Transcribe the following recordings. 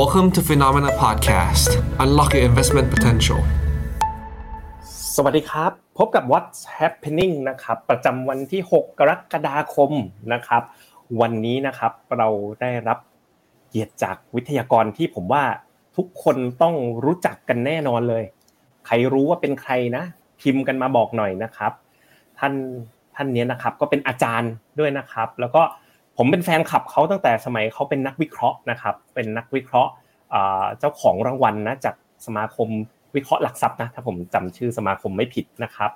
Welcome to Phenomena Podcast. Unlock your investment potential. สวัสดีครับ พบกับ What's Happening นะครับ ประจำวันที่ 6 กรกฎาคมนะครับ วันนี้นะครับเราได้รับเกียรติจากวิทยากรที่ผมว่าทุกคนต้องรู้จักกันแน่นอนเลย ใครรู้ว่าเป็นใครนะ พิมพ์กันมาบอกหน่อยนะครับ ท่านท่านนี้นะครับก็เป็นอาจารย์ด้วยนะครับ แล้วก็ ผมเป็นแฟนคลับเขาตั้งแต่สมัยเขาเป็นนักวิเคราะห์นะครับเป็นนักวิเคราะห์เจ้าของรางวัลนะจากสมาคมวิเคราะห์หลักทรัพย์นะถ้าผมจำชื่อสมาคมไม่ผิดนะครับ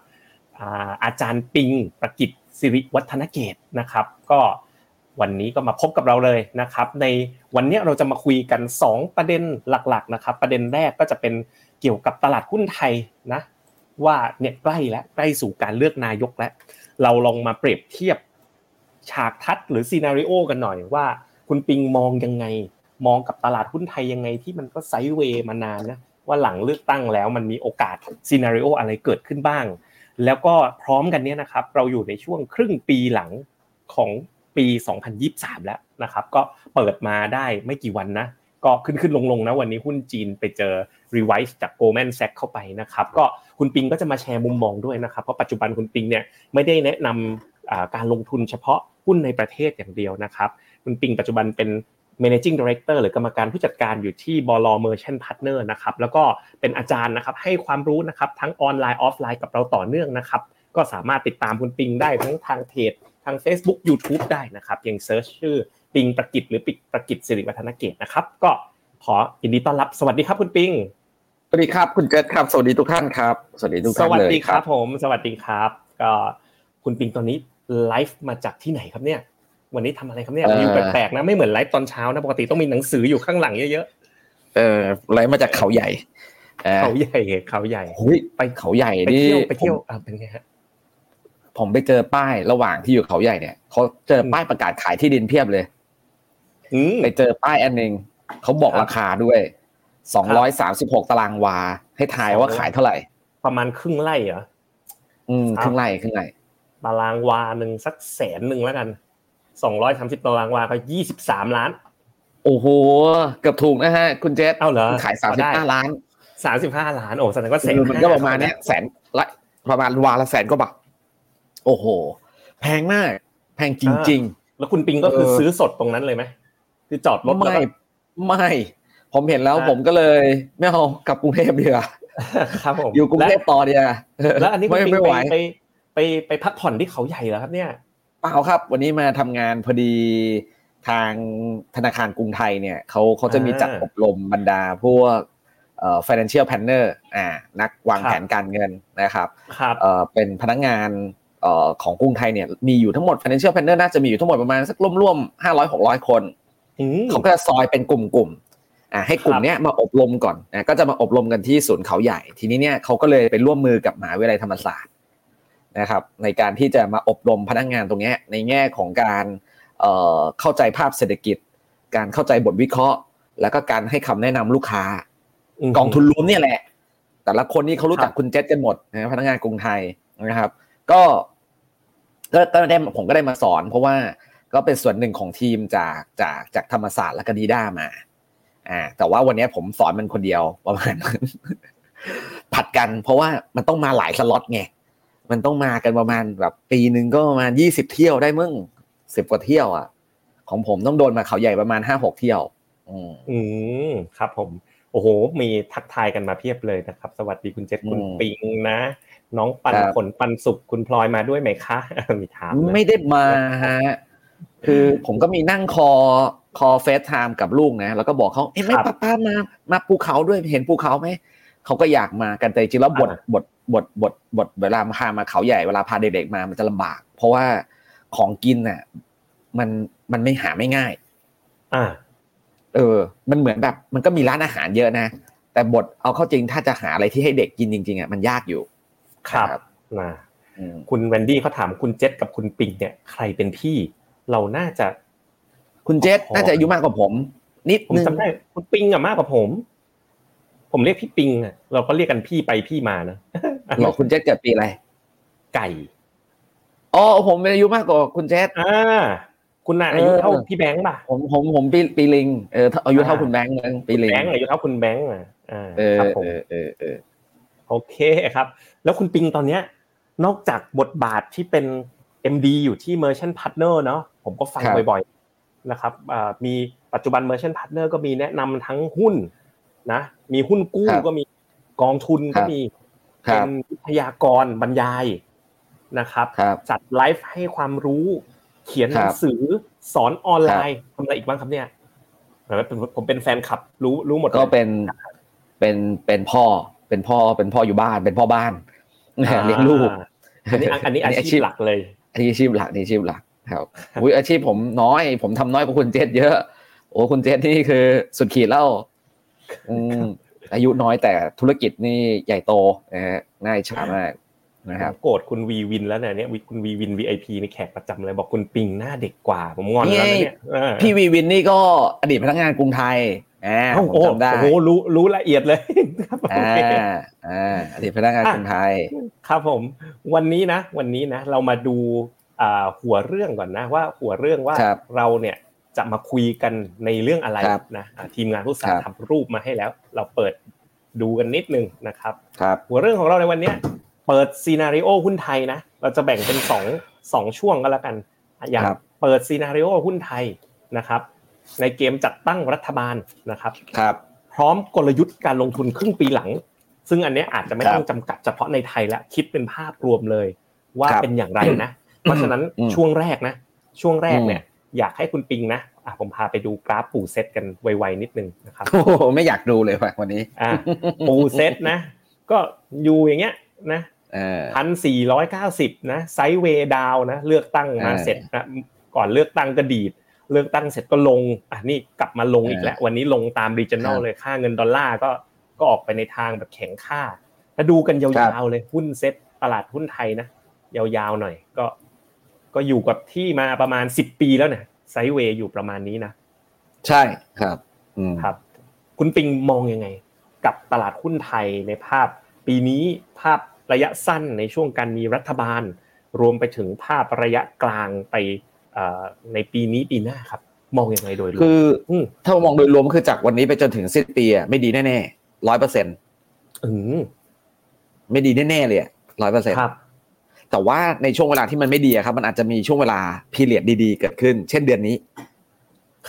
อาจารย์ปิงประกิตสิริวัฒนเกตนะครับ ก็วันนี้ก็มาพบกับเราเลยนะครับ ในวันนี้เราจะมาคุยกัน 2 ประเด็นหลักๆนะครับ ประเด็นแรกก็จะเป็นเกี่ยวกับตลาดหุ้นไทยนะว่าเนี่ยใกล้แล้วใกล้สู่การเลือกนายกแล้วเราลองมาเปรียบเทียบ ฉากทัศน์หรือ scenario กันหน่อยว่า คุณปิงมองยังไง มองกับตลาดหุ้นไทยยังไงที่มันก็ sideway มานานนะว่าหลังเลือกตั้งแล้วมันมีโอกาส scenario อะไรเกิดขึ้นบ้าง แล้วก็พร้อมกันเนี้ยนะครับ เราอยู่ในช่วงครึ่งปีหลังของปี 2023 แล้วนะครับ ก็เปิดมาได้ไม่กี่วันนะก็ขึ้นขึ้นลงลงนะวันนี้หุ้นจีนไปเจอ revise จาก Goldman Sachs เข้าไปนะครับ ก็ คุณปิงก็จะมาแชร์มุมมองด้วยนะครับเพราะปัจจุบันคุณปิงเนี่ยไม่ได้แนะนำการลงทุนเฉพาะหุ้นในประเทศอย่างเดียวนะครับคุณปิงปัจจุบันเป็น managing director หรือกรรมการผู้จัดการอยู่ที่บล Merchant Partners นะครับแล้วก็เป็นอาจารย์นะครับให้ความรู้นะครับทั้งออนไลน์ออฟไลน์กับเราต่อเนื่องนะครับก็สามารถติดตามคุณปิงได้ทั้งทางเพจทาง Facebook YouTube ได้นะครับยัง search ชื่อปิงประกิตหรือปิงประกิตสิริวัฒนเกตนะครับก็ขอยินดีต้อนรับสวัสดีครับคุณปิง สวัสดีครับ คุณเจษครับ สวัสดีทุกท่านครับ สวัสดีทุกท่านเลยสวัสดีครับผม สวัสดีครับ ก็คุณปิงตอนนี้ไลฟ์มาจากที่ไหนครับเนี่ย วันนี้ทำอะไรครับเนี่ยวิวแปลกๆนะไม่เหมือนไลฟ์ตอนเช้านะปกติต้องมีหนังสืออยู่ข้างหลังเยอะๆเออไลฟ์มาจากเขาใหญ่เขาใหญ่เขาใหญ่ไปเขาใหญ่ไปเที่ยวไปเที่ยวเป็นไงฮะผมไปเจอป้ายระหว่างที่อยู่เขาใหญ่เนี่ยเขาเจอป้ายประกาศขายที่ดินเพียบเลยไปเจอป้ายอันหนึ่งเขาบอกราคาด้วย สองร้อยสามสิบหกตารางวา ให้ทายว่าขายเท่าไหร่ ประมาณครึ่งไร่เหรออืมครึ่งไร่ครึ่งไร่ตารางวาหนึ่งสักแสนหนึ่งแล้วกันสองร้อยสามสิบตารางวาก็ยี่สิบสามล้าน โอ้โหเกือบถูกนะฮะ คุณเจษเอาเหรอขายสามสิบห้าล้านสามสิบห้าล้านโอ้แสดงว่าแสนมันก็ประมาณเนี้ยแสนละประมาณวาละแสนก็บาทโอ้โห แพงมาก แพงจริง ๆ แล้วคุณปิงก็คือซื้อสดตรงนั้นเลยไหมคือจอดรถไม่ไม่ ผมเห็นแล้วผมก็เลยไม่เอากลับกรุงเทพดีกว่าครับผมอยู่กรุงเทพต่อเดียแล้วอันนี้คุณปิงไปไปไปพักผ่อนที่เขาใหญ่แล้วครับเนี่ยเปล่าครับ วันนี้มาทำงานพอดีทางธนาคารกรุงไทยเนี่ยเขาเขาจะมีจัดอบรมบรรดาพวกเอ่อ financial planner อ่านักวางแผนการเงินนะครับเอ่อเป็นพนักงานของกรุงไทยเนี่ยมีอยู่ทั้งหมด financial planner น่าจะมีอยู่ทั้งหมดประมาณสักร่วมๆห้าร้อยหกร้อยคนเขาก็ซอยเป็นกลุ่มๆอ่า ให้กลุ่มเนี้ยมาอบรมก่อนนะก็จะมาอบรมกันที่ศูนย์เขาใหญ่ ทีนี้เนี่ยเขาก็เลยไปร่วมมือกับมหาวิทยาลัยธรรมศาสตร์นะครับ ในการที่จะมาอบรมพนักงานตรงนี้ในแง่ของการเข้าใจภาพเศรษฐกิจ การเข้าใจบทวิเคราะห์ แล้วก็การให้คำแนะนำลูกค้ากองทุนรวมเนี่ยแหละ แต่ละคนนี่เขารู้จักคุณเจษกันหมดนะพนักงานกรุงไทยนะครับ ก็ก็ก็ได้ผมก็ได้มาสอน เพราะว่าก็เป็นส่วนหนึ่งของทีมจากจากจากธรรมศาสตร์และกนีด้ามา อ่าแต่ว่าวันนี้ผมสอนมันคนเดียวประมาณผัดกันเพราะว่ามันต้องมาหลายสล็อตไงมันต้องมากันประมาณแบบปีหนึ่งก็ประมาณยี่สิบเที่ยวได้มึงสิบกว่าเที่ยวอะ ของผมต้องโดนมาเขาใหญ่ประมาณห้าหกเที่ยว อืมครับผมโอ้โห มีทักทายกันมาเพียบเลยนะครับ สวัสดีคุณเจษคุณปิงนะ น้องปันผลปันสุขคุณพลอยมาด้วยไหมคะ มีถามไม่ได้มาฮะ คือผมก็มีนั่ง call call FaceTime กับลูกนะ แล้วก็บอกเขาเอ้ไม่ป่าป๊ามามาภูเขาด้วยเห็นภูเขาไหมเขาก็อยากมากันแต่จริงแล้วบทบทบทบทบทเวลาพามาเขาใหญ่เวลาพาเด็กๆมามันจะลำบาก เพราะว่าของกินน่ะ มันมันไม่หาไม่ง่าย อ่า เออ มันเหมือนแบบ มันก็มีร้านอาหารเยอะนะแต่บทเอาเข้าจริงถ้าจะหาอะไรที่ให้เด็กกินจริงๆอะมันยากอยู่ ครับนะคุณแวนดี้เขาถามคุณเจษกับคุณปิงเนี่ย ใครเป็นพี่ เราน่าจะ คุณเจษน่าจะอายุมากกว่าผม นิดนึงจำได้คุณปิงอะมากกว่าผม ผมเรียกพี่ปิงอะเราก็เรียกกันพี่ไปพี่มานะหรอคุณเจษเกิดปีอะไร ไก่อ๋อผมเป็นอายุมากกว่าคุณเจษอ่าคุณน่ะอายุเท่าพี่แบงค์ป่ะผมผมผมปีปีลิงเอออายุเท่าคุณแบงค์นึงปีลิงแบงค์อายุเท่าคุณแบงค์อะอ่าเออครับผมเออเออเออโอเคครับ แล้วคุณปิงตอนเนี้ย นอกจากบทบาทที่เป็น MD อยู่ที่ Merchant Partner เนาะ ผมก็ฟังบ่อยๆนะครับอ่ามีปัจจุบัน Merchant Partner ก็มีแนะนำทั้งหุ้นนะมีหุ้นกู้ก็มีกองทุนก็มีครัเป็บนวิทยากรบรรยายนะครับครับจัดไลฟ์ให้ความรู้ เขียนหนัคงรับสือสอนออนไลน์ทำอะไรอีกบ้างครับเนี่ยผมผมเป็นแฟนคลับรู้รู้หมดก็เป็นเป็นเป็นพ่อเป็นพ่อเป็นพ่ออยู่บ้านเป็นพ่อบ้านเลี้ยงลูกอันนี้อันนี้อาชีพหลักเลยอันนี้อาชีพหลักนี่อาชีพหลัก ครับอุ้ยอาชีพผมน้อย ผมทำน้อยกว่าคุณเจษเยอะ โอ้คุณเจษนี่คือสุดขีดแล้วอืมอายุน้อยแต่ธุรกิจนี่ใหญ่โตนะฮะน่าอิจฉามากนะครับโกรธคุณวีวินแล้วเนี่ยเนี่ยคุณวีวิน VIP นี่แขกประจำเลยบอกคุณปิงหน้าเด็กกว่า ผมงอนแล้วนะเนี่ยเออพี่วีวินนี่ก็อดีตพนักงานกรุงไทยอ่าเอ้าผมโอ้จำได้โหรู้รู้ละเอียดเลยครับโออ่าเคอ่าอดีตพนักงานกรุงไทย ครับผม วันนี้นะ วันนี้นะ เรามาดูอ่า หัวเรื่องก่อนนะว่าหัวเรื่องว่าครับเราเนี่ยจะมาคุยกันในเรื่องอะไรครับนะอ่าทีมงานผู้สาครับทำรูปมาให้แล้ว เราเปิดดูกันนิดนึงนะครับครับหัวเรื่องของเราในวันเนี้ยเปิดซีนารีโอหุ้นไทยนะเราจะแบ่งเป็นสองสองช่วงก็แล้วกัน อย่างครับเปิดซีนารีโอหุ้นไทยนะครับ ในเกมจัดตั้งรัฐบาลนะครับครับ พร้อมกลยุทธ์การลงทุนครึ่งปีหลัง ซึ่งอันเนี้ยอาจจะไม่ครับต้องจำกัดเฉพาะในไทยละคิดเป็นภาพรวมเลย ว่าครับเป็นอย่างไรนะ เพราะฉะนั้นอืมช่วงแรกนะ ช่วงแรกอืมเนี่ย อยากให้คุณปิงนะอะผมพาไปดูกราฟปูเซตกันไวๆนิดนึงนะครับโอ้โหไม่อยากดูเลยว่ะวันนี้อะปูเซตนะ ก็อยู่อย่างเงี้ยนะเออพันสี่ร้อยเก้าสิบนะไซด์เวย์ดาวนะเลือกตั้งมาเออเสร็จนะก่อนเลือกตั้งก็ดีดเลือกตั้งเสร็จก็ลงอะนี่กลับมาลงอีกแล้ววันนี้ลงตามรีเจน a ลครับเลยค่าเงินดอลลาร์ก็ก็ออกไปในทางแบบแข็งค่าถ้าดูกันยาวๆเลยหุ้นเซ็ตตลาดหุ้นไทยนะยาวๆหน่อย ก็ ก็อยู่กับที่มาประมาณสิบปีแล้วเนี่ย sideway อยู่ประมาณนี้นะ ใช่ครับอืมครับ คุณปิงมองยังไง กับตลาดหุ้นไทยในภาพ ปีนี้ภาพระยะสั้นในช่วงการมีรัฐบาล รวมไปถึงภาพระยะกลางไปเอ่อในปีนี้ปีหน้าครับ มองยังไงโดยรวมคืออืมถ้ามองโดยรวมคือจากวันนี้ไปจนถึงสิ้นปีอะไม่ดีแน่ๆร้อยเปอร์เซ็นอืมไม่ดีแน่ๆเลยร้อยเปอร์เซ็นครับ แต่ว่าในช่วงเวลาที่มันไม่ดีอะครับ มันอาจจะมีช่วงเวลาพีเรียดดีๆ เกิดขึ้น เช่นเดือนนี้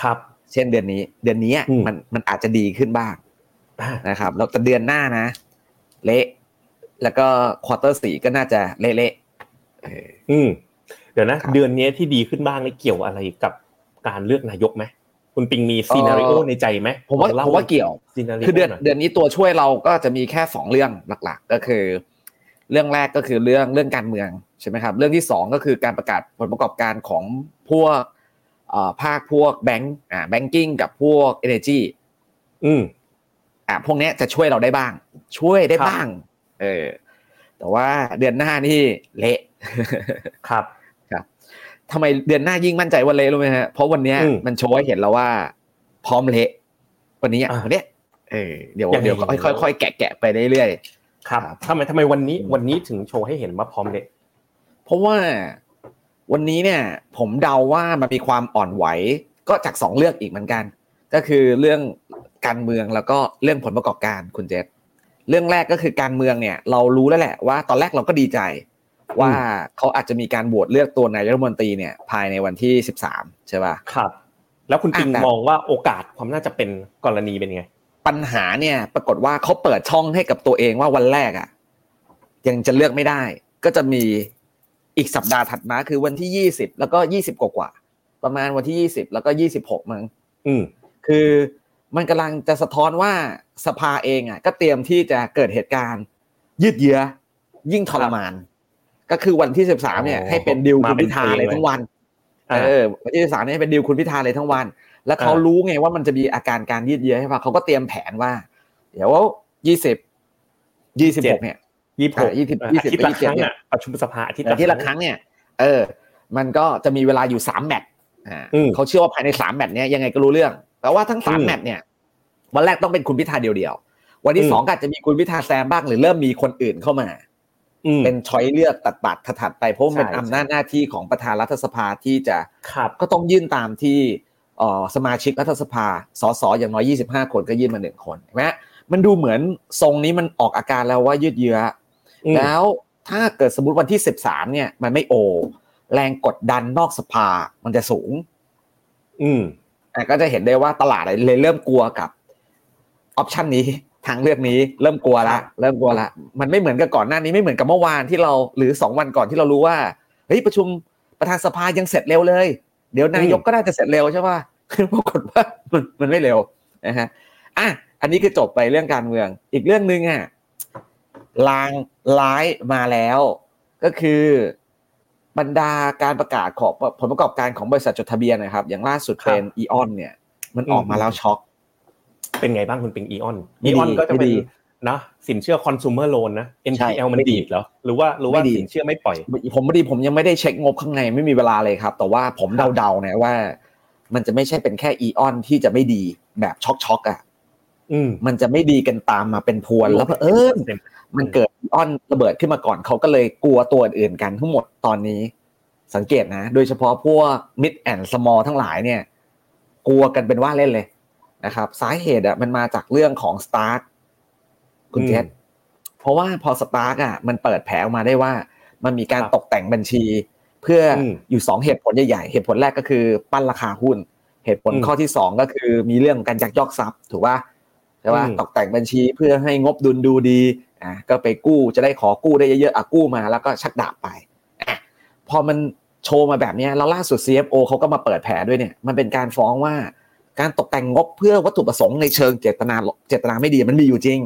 ครับ เช่นเดือนนี้ เดือนนี้อืมมันมันอาจจะดีขึ้นบ้างอ่านะครับแล้วแต่เดือนหน้านะ เละ แล้วก็ quarter สี่ก็น่าจะเละๆเอออืมเดี๋ยวนะครับเดือนนี้ที่ดีขึ้นบ้างนี่เกี่ยวอะไรกับการเลือกนายกไหมคุณปิงมี scenario เอ่อในใจไหมผมว่าลล่ผมว่าเกี่ยวซีนารีโอคือเดือนหน่อยเดือนนี้ตัวช่วยเราก็จะมีแค่สองเรื่องหลัก ๆ ก็คือ เรื่องแรกก็คือเรื่องเรื่องการเมืองใช่ไหมครับ เรื่องที่สองก็คือการประกาศผลประกอบการของพวกเอ่อภาคพวกแบงก์อ่า banking กับพวกเอเนจีอืมอ่าพวกเนี้ยจะช่วยเราได้บ้าง ช่วยได้ครับบ้าง เออแต่ว่าเดือนหน้านี่เละครับทำไมเดือนหน้ายิ่งมั่นใจว่าเละรู้ไหมฮะเพราะวันเนี้ยอืมมันโชว์ให้เห็นแล้วว่า พร้อมเละวันนี้อะอ่าวันเนี้ยเออเดี๋ยวยังไงเดี๋ยวค่อยๆค่อยๆแกะแกะไปเรื่อยๆ ครับครับทำไมทำไมวันนี้วันนี้ถึงโชว์ให้เห็นว่าพร้อมเละเพราะว่าวันนี้เนี่ย ผมเดาว่ามันมีความอ่อนไหวก็จากสองเรื่องอีกเหมือนกัน ก็คือเรื่องการเมืองแล้วก็เรื่องผลประกอบการคุณเจษเรื่องแรกก็คือการเมืองเนี่ย เรารู้แล้วแหละว่าตอนแรกเราก็ดีใจ ว่าเขาอาจจะมีการโหวตเลือกตัวนายกรัฐมนตรีเนี่ย ภายในวันที่สิบสามใช่ป่ะครับ แล้วคุณปิงอะแต่มองว่าโอกาสความน่าจะเป็นกรณีเป็นไง ปัญหาเนี่ย ปรากฏว่าเขาเปิดช่องให้กับตัวเองว่าวันแรกอะ ยังจะเลือกไม่ได้ ก็จะมีอีกสัปดาห์ถัดมาคือวันที่ยี่สิบแล้วก็ยี่สิบกว่าๆประมาณวันที่ยี่สิบแล้วก็ยี่สิบหกมั้งอืมคือมันกำลังจะสะท้อนว่าสภาเองอะ ก็เตรียมที่จะเกิดเหตุการณ์ ยืดเยื้อ ยิ่งทรมาน ก็คือวันที่สิบสามเนี่ยอ๋อให้เป็นดิวมาคุณเป็นพิธาเพลงเลยเลยทั้งวันอ่าเออวันที่สิบสามเนี่ยให้เป็นดิวคุณพิธาเลยทั้งวัน แล้วเขาอ่ารู้ไงว่ามันจะมีอาการการยืดเยื้อให้ป่ะเขาก็เตรียมแผนว่า เดี๋ยวยี่สิบยี่สิบหกเนี่ยยี่สิบหกอะ20อาทิตย์ละ20ครั้งอะประชุมสภาอาทิตย์แต่ที่ละครั้งเนี่ย เออ มันก็จะมีเวลาอยู่สามแมตช์อ่าอืมเขาเชื่อว่าภายในสามแมตช์เนี่ยยังไงก็รู้เรื่องแต่ว่าทั้งสามอืมแมตช์เนี่ยวันแรกต้องเป็นคุณพิธาเดียวๆวันที่อืมสองก็อาจจะมีคุณพิธาแซมบ้างหรือเริ่มมีคนอื่นเข้ามาอืมเป็นช้อยเลือกตัดบัตรถัดๆไปเพราะมันเป็นใช่อำนาจหน้าที่ของประธานรัฐสภาที่จะครับก็ต้องยื่นตามที่เอ่อ สมาชิกรัฐสภา สสอย่างน้อย 25 คนก็ยื่นมาหนึ่งคนเห็นไหมมันดูเหมือนทรงนี้มันออกอาการแล้วว่ายืดเยื้ออมแล้วถ้าเกิดสมมติวันที่ 13 เนี่ย มันไม่โอ แรงกดดันนอกสภามันจะสูง อืมอะก็จะเห็นได้ว่าตลาดเลยเริ่มกลัวกับออปชันนี้ทางเลือกนี้เริ่มกลัวละเริ่มกลัวละมันไม่เหมือนกับก่อนหน้านี้ไม่เหมือนกับเมื่อวานที่เราหรือสองวันก่อนที่เรารู้ว่าเฮ้ยประชุมประธานสภายังเสร็จเร็วเลย เดี๋ยวนายกก็น่าจะเสร็จเร็วใช่ป่ะปรากฏว่ามันมันไม่เร็วนะฮะอะอันนี้คือจบไปเรื่องการเมือง อีกเรื่องหนึ่งอะลางร้ายมาแล้ว ก็คือบรรดาการประกาศของผลประกอบการของบริษัทจดทะเบียนนะครับ อย่างล่าสุดเป็นอีออนเนี่ย มันออกมาแล้วช็อก เป็นไงบ้างคุณปิงอีออนไม่อีดีออนก็จะไม่เป็นดี นะสินเชื่อคอน sumer loan นะใช่ NPL มันไม่ดีดีดเหรอหรือว่าหรือว่าไม่ดีสินเชื่อไม่ปล่อย ผมพอดีผมยังไม่ได้เช็คงบข้างในไม่มีเวลาเลยครับ แต่ว่าผมเดาๆนะว่า มันจะไม่ใช่เป็นแค่อีออนที่จะไม่ดีแบบช็อกช็อกๆอะอืมมันจะไม่ดีกันตามมาเป็นพวนแล้วเผอิญมันเกิดอีออนระเบิดขึ้นมาก่อนเขาก็เลยกลัวตัวอื่นกันทั้งหมดตอนนี้ สังเกตนะ โดยเฉพาะพวก mid and small ทั้งหลายเนี่ย กลัวกันเป็นว่าเล่นเลยนะครับ สาเหตุอะมันมาจากเรื่องของ Stark คุณอืมเจษเพราะว่าพอ Stark อะมันเปิดแผลออกมาได้ว่า มันมีการครับตกแต่งบัญชี เพื่ออมอยู่สองเหตุผลใหญ่ๆ เหตุผลแรกก็คือปั้นราคาหุ้น เหตุผลอืมข้อที่สองก็คือมีเรื่องของการยักยอกทรัพย์ถูกป่ะใช่ป่ะอืมตกแต่งบัญชีเพื่อให้งบดุลดูดีอะก็ไปกู้จะได้ขอกู้ได้เยอะๆอะกู้มาแล้วก็ชักดาบไปอะพอมันโชว์มาแบบเนี้ยแล้วล่าสุด CFO เขาก็มาเปิดแผลด้วยเนี่ยมันเป็นการฟ้องว่าการตกแต่งงบเพื่อวัตถุประสงค์ในเชิงเจตนาเจตนาไม่ดีมันมีอยู่จริง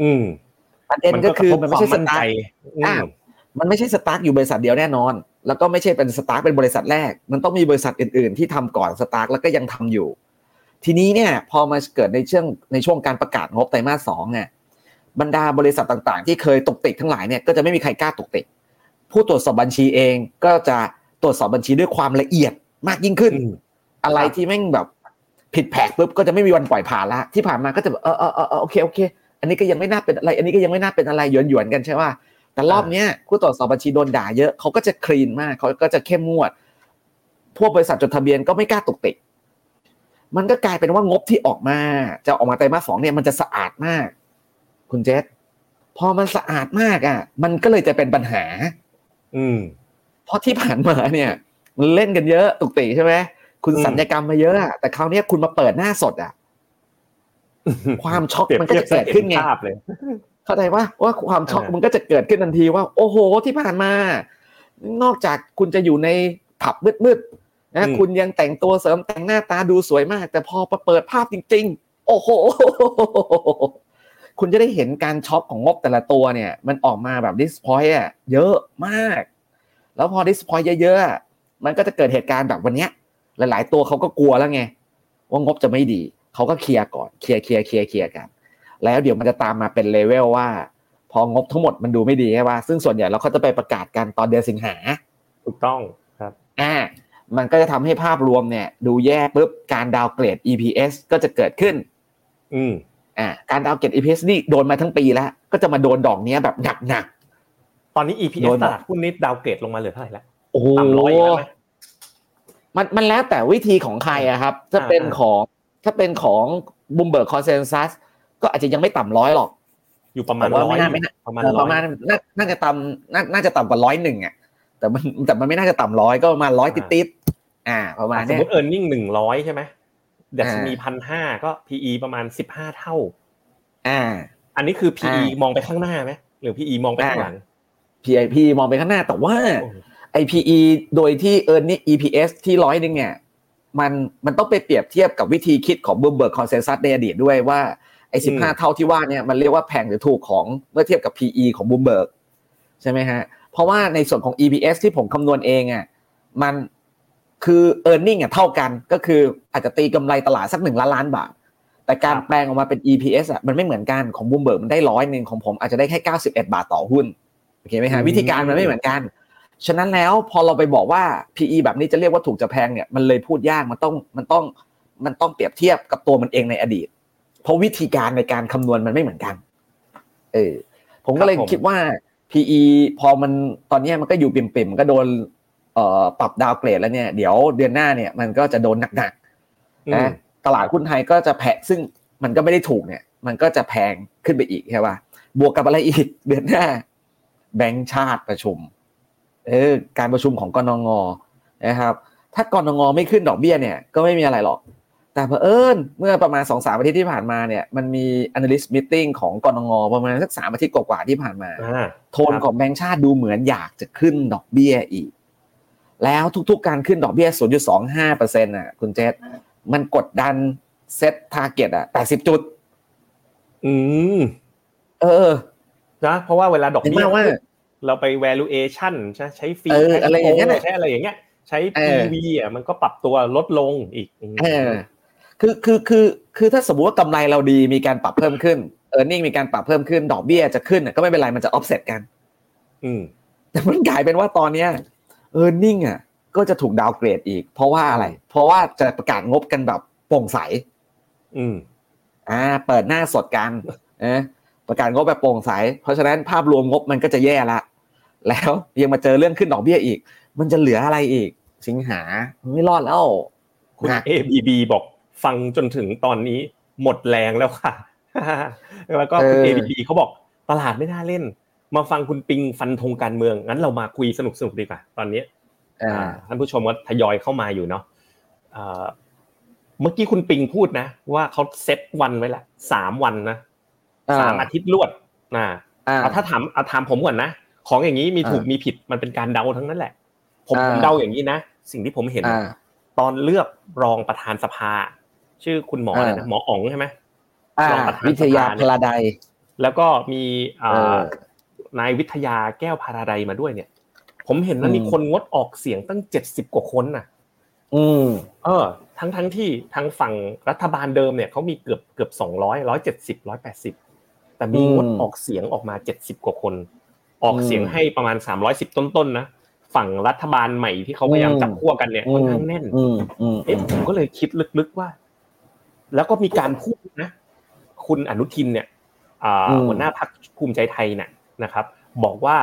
อืมประเด็นก็คือมันไม่ใช่กสระทบความั่นตาใจร์อือ่ามมันไม่ใช่สตาร์ทอยู่บริษัทเดียวแน่นอน แล้วก็ไม่ใช่เป็นสตาร์ทเป็นบริษัทแรก มันต้องมีบริษัทอื่น ๆ ที่ทำก่อนสตาร์ทแล้วก็ยังทำอยู่ ทีนี้เนี่ย พอมาเกิดในช่วงในช่วงการประกาศงบไตรมาสสองเนี่ยบรรดาบริษัทต่างๆ ที่เคยตกติกทั้งหลายเนี่ยก็จะไม่มีใครกล้าตกติกผู้ตรวจสอบบัญชีเองก็จะตรวจสอบบัญชีด้วยความละเอียดมากยิ่งขึ้นอืมอะไรครับที่แม่งแบบผิดแผกปุ๊บก็จะไม่มีวันปล่อยผ่านละที่ผ่านมาก็จะแบบเออเออเออเออโอเคโอเค อันนี้ก็ยังไม่น่าเป็นอะไร อันนี้ก็ยังไม่น่าเป็นอะไรหยวนหยวนๆกันใช่ป่ะแต่รอบเนี้ยผู้ตรวจสอบบัญชีโดนด่าเยอะเขาก็จะคลีนมากเขาก็จะเข้มงวด พวกบริษัทจดทะเบียนก็ไม่กล้าตกติกมันก็กลายเป็นว่างบที่ออกมา จะออกมาไตรมาสสองเนี่ยมันจะสะอาดมาก คุณเจษพอมันสะอาดมากอะ มันก็เลยจะเป็นปัญหา อืมเพราะที่ผ่านมาเนี่ย มันเล่นกันเยอะตุกติใช่ไหมคุณอืมสัญญกรรมมาเยอะอะแต่คราวเนี้ยคุณมาเปิดหน้าสดอะ ความช็อกเปรียบมันก็เทียบจะเกิดขึ้นไงภาพเลยเข้าใจว่าว่าความช็อกเออมันก็จะเกิดขึ้นทันทีว่า โอ้โหที่ผ่านมา นอกจากคุณจะอยู่ในผับมืดๆนะคุณยังแต่งตัวเสริมแต่งหน้าตาดูสวยมาก แต่พอมาเปิดภาพจริง ๆ โอ้โหคุณจะได้เห็นการช็อกของงบแต่ละตัวเนี่ย มันออกมาแบบ disappoint อะเยอะมาก แล้วพอ disappoint เยอะๆอะมันก็จะเกิดเหตุการณ์แบบวันเนี้ย หลาย ๆ ตัวเขาก็กลัวแล้วไง ว่างบจะไม่ดี เขาก็เคลียร์ก่อนเคลียร์เคลียร์เคลียร์เคลียร์กัน แล้วเดี๋ยวมันจะตามมาเป็นเลเวลว่า พองบทั้งหมดมันดูไม่ดีใช่ป่ะซึ่งส่วนใหญ่แล้วเขาจะไปประกาศกันตอนเดือนสิงหาถูกต้องครับอ่ามันก็จะทำให้ภาพรวมเนี่ย ดูแย่ปุ๊บการดาวเกรด EPS ก็จะเกิดขึ้น อืมอ่าการดาวเกรด EPS นี่โดนมาทั้งปีแล้ว ก็จะมาโดนดอกเนี้ยแบบหนักตอนนี้โด EPS นหมดตลาดหุ้นนี้ดาวเกรดลงมาเหลือเท่าไหร่แล้วๆโอ้โหต่ำร้อยอีกแล้วไหมมันมันแล้วแต่วิธีของใครอะครับถ้าอ่าเป็นอ่าของ ถ้าเป็นของบุมเบิร์กคอนเซนซัสก็อาจจะยังไม่ต่ำร้อยหรอก อยู่ประมาณแต่ว่าร้อยไม่น่าไม่น่าประมาณเออร้ปอยระมาณน่าน่าจะต่ำน่าน่าจะต่ำกว่าร้อยหนึ่งอะแต่มันแต่มันไม่น่าจะต่ำร้อยก็ประมาณร้อยติดๆอ่า ประมาณสมเนี้ยมติ e a r n i n g หนึ่งร้อยใช่ไหมดัชนีอ่าพันห้าก็ PE ประมาณสิบห้าเท่า อ่า อันนี้คือ PE อ่ามองไปข้างหน้าไหมหรือ PE มองไปข้างหลัง PIP มองไปข้างหน้าแต่ว่าโอ้ไอ PE โดยที่ e a r n i n g EPS ที่ร้อยหนึ่งเนี่ย มันมันต้องไปเปรียบเทียบกับวิธีคิดของ Bloomberg Consensus ในอดีตด้วยว่าไอ้สิบห้าเท่าที่ว่าเนี่ยมันเรียกว่าแพงหรือถูกของเมื่อเทียบกับ PE ของ Bloomberg ใช่ไหมฮะ เพราะว่าในส่วนของ EPS ที่ผมคำนวณเองอะมันคือ e a r n i n g อะเท่ากันก็คืออาจจะตีกำไรตลาดสักหนึ่งล้านล้านบาท แต่การครับแปลงออกมาเป็น EPS อะมันไม่เหมือนกันของ Bloomberg มันได้ร้อยหนึ่งของผมอาจจะได้แค่91 บาทต่อหุ้นโอเคไหมฮะวิธีการมันไม่เหมือนกัน ฉะนั้นแล้วพอเราไปบอกว่า PE แบบนี้จะเรียกว่าถูกจะแพงเนี่ยมันเลยพูดยากมันต้องมันต้องมันต้องเปรียบเทียบกับตัวมันเองในอดีต เพราะวิธีการในการคำนวณมันไม่เหมือนกัน เออผมก็เลยครับผมคิดว่า PE พอมันตอนเนี้ยมันก็อยู่ปิ่มๆมันก็โดนเอ่อปรับดาวเกรดแล้วเนี่ยเดี๋ยวเดือนหน้าเนี่ยมันก็จะโดนหนักๆนะตลาดหุ้นไทยก็จะแพงซึ่งมันก็ไม่ได้ถูกเนี่ย มันก็จะแพงขึ้นไปอีกใช่ป่ะบวกกับอะไรอีกเดือนหน้า แบงก์ชาติประชุม เออการประชุมของกนงนะครับ ถ้ากนงไม่ขึ้นดอกเบี้ยเนี่ยก็ไม่มีอะไรหรอก แต่เผอิญเมื่อประมาณสองสามอาทิตย์ที่ผ่านมาเนี่ยมันมี analyst meeting ของกนงประมาณสักสามอาทิตย์กว่าๆที่ผ่านมาอ่าโทนของแบงก์ชาติดูเหมือนอยากจะขึ้นดอกเบี้ยอีก แล้วทุกๆ การขึ้นดอกเบี้ย 0.25เปอร์เซ็นต์อะคุณเจษมันกดดัน SET target อะ80 จุด อืม เออนะเพราะว่าเวลาดอกเห็นเบี้ไหยมว่า เราไป valuation ใช่ใช้ฟรีเอออะไรอย่างเงี้ยน่ะใช้อะไรอย่างเงี้ย ใช้เออ PV อะมันก็ปรับตัวลดลงอีกมเออคือคือคือคือถ้าสมมติว่ากำไรเราดีมีการปรับเพิ่มขึ้นเออร์เน็งมีการปรับเพิ่มขึ้นดอกเบี้ยจะขึ้นน่ะก็ไม่เป็นไรมันจะ offset กัน อืมแต่มันกลายเป็นว่าตอนเนี้ยเออร์เน็งอะ ก็จะถูกดาวเกรดอีก เพราะว่าอะไร เพราะว่าจะประกาศงบกันแบบโปร่งใส อืม อ่า เปิดหน้าสดกันนะ ประกาศงบแบบโปร่งใส เพราะฉะนั้นภาพรวมงบมันก็จะแย่ละ แล้วยังมาเจอเรื่องขึ้นดอกเบี้ยอีก มันจะเหลืออะไรอีก สิงหาไม่รอดแล้วคุณนะ ABB บอกฟังจนถึงตอนนี้หมดแรงแล้วค่ะ แล้วก็คุณเออ ABB เขาบอกตลาดไม่น่าเล่น มาฟังคุณปิงฟันธงการเมือง งั้นเรามาคุยสนุกสนุกๆดีกว่า ตอนนี้อ่าอ่าท่านผู้ชมก็ทยอยเข้ามาอยู่เนาะอ่าเมื่อกี้คุณปิงพูดนะ ว่าเขาเซตวันไว้ละสามวันนะ สามอาทิตย์รวดนะอ่าเอาถ้าถามเอาถามผมก่อนนะของอย่างนี้มีถูกอ่ามีมีผิดมันเป็นการเดาทั้งนั้นแหละ ผมอ่าผมเดาอย่างนี้นะ สิ่งที่ผมเห็นอ่าตอนเลือกรองประธานสภา ชื่อคุณหมออะไรนะอ่าหมออ๋องใช่ไหมอ่ารองประธานวิทยาสภาเนี่ยพลาไดแล้วก็มีอ่าเออนายวิทยาแก้วพาราไดมาด้วยเนี่ย ผมเห็นว่าอืมมีคนงดออกเสียงตั้งเจ็ดสิบกว่าคนน่ะ อืม เออ ทั้งทั้งที่ทางฝั่งรัฐบาลเดิมเนี่ยเขามีเกือบเกือบสองร้อยร้อยเจ็ดสิบร้อยแปดสิบ แต่มีงดอืมออกเสียงออกมาเจ็ดสิบกว่าคน ออกอืมเสียงให้ประมาณสามร้อยสิบต้นๆนะฝั่งรัฐบาลใหม่ที่เขาพยายามอืมจับขั้วกันเนี่ยค่อนข้างแน่นอืมอืมเอ๊ะผมก็เลยคิดลึกๆว่า แล้วก็มีการพูดนะ คุณอนุทินเนี่ยอ่าหัวหน้าพรรคภูมิใจไทยเนี่ยนะครับ บอกว่า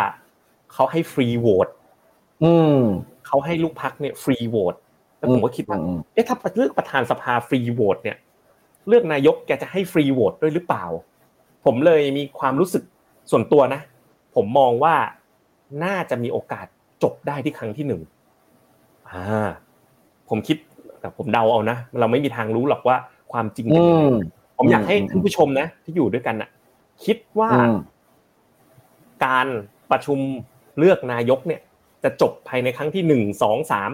เขาให้ฟรีโหวตอืมเขาให้ลูกพรรคเนี่ยฟรีโหวตแล้วผมก็คิดว่าอืมเอ๊ะถ้าเลือกประธานสภาฟรีโหวตเนี่ย เลือกนายกแกจะให้ฟรีโหวตด้วยหรือเปล่า ผมเลยมีความรู้สึกส่วนตัวนะ ผมมองว่าน่าจะมีโอกาสจบได้ที่ครั้งที่หนึ่งอ่า ผมคิดแต่ผมเดาเอานะ เราไม่มีทางรู้หรอกว่าความจริงเป็นอืยังไงมผมอยากให้อืมท่านผู้ชมนะ ที่อยู่ด้วยกันน่ะคิดว่าอืมการประชุมเลือกนายกเนี่ย จะจบภายในครั้งที่หนึ่งสองสาม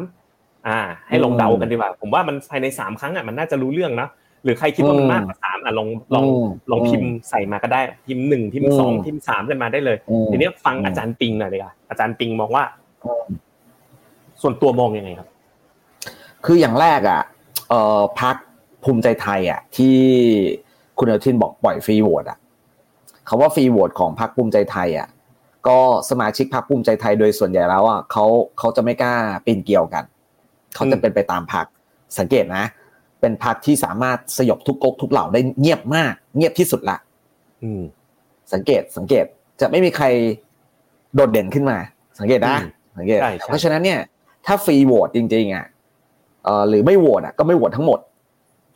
อ่า ให้ลองเดากันดีกว่า ผมว่ามันภายในสามครั้งอะมันน่าจะรู้เรื่องนะ หรือใครคิดว่ามันมากกว่าสามอะลองลองอืมลองพิมพ์ใส่มาก็ได้พิมพ์หนึ่งพิมพ์สองอืมพิมพ์สามกันมาได้เลยอืมทีนี้ฟังอืมอาจารย์ปิงหน่อยเลยค่ะอาจารย์ปิงมองว่า ส่วนตัวมองยังไงครับ คืออย่างแรกอะเอ่อพรรคภูมิใจไทยอะ ที่คุณอนุทินบอกปล่อยฟรีโหวตอะคำว่าฟรีโหวตของพรรคภูมิใจไทยอะก็สมาชิกพักภูมิใจไทยโดยส่วนใหญ่แล้วอะเขาเขาจะไม่กล้าปีนเกี่ยวกันเขาจะเป็นไปตามพักสังเกตนะ เป็นพักที่สามารถสยบทุกก๊กทุกเหล่าได้เงียบมาก เงียบที่สุดละอืมสังเกตสังเกตจะไม่มีใครโดดเด่นขึ้นมา สังเกตนะอืมสังเกตใช่ใช่เพราะฉะนั้นเนี่ย ถ้าฟรีโหวตจริงๆอะเอ่อหรือไม่โหวตอะก็ไม่โหวตทั้งหมด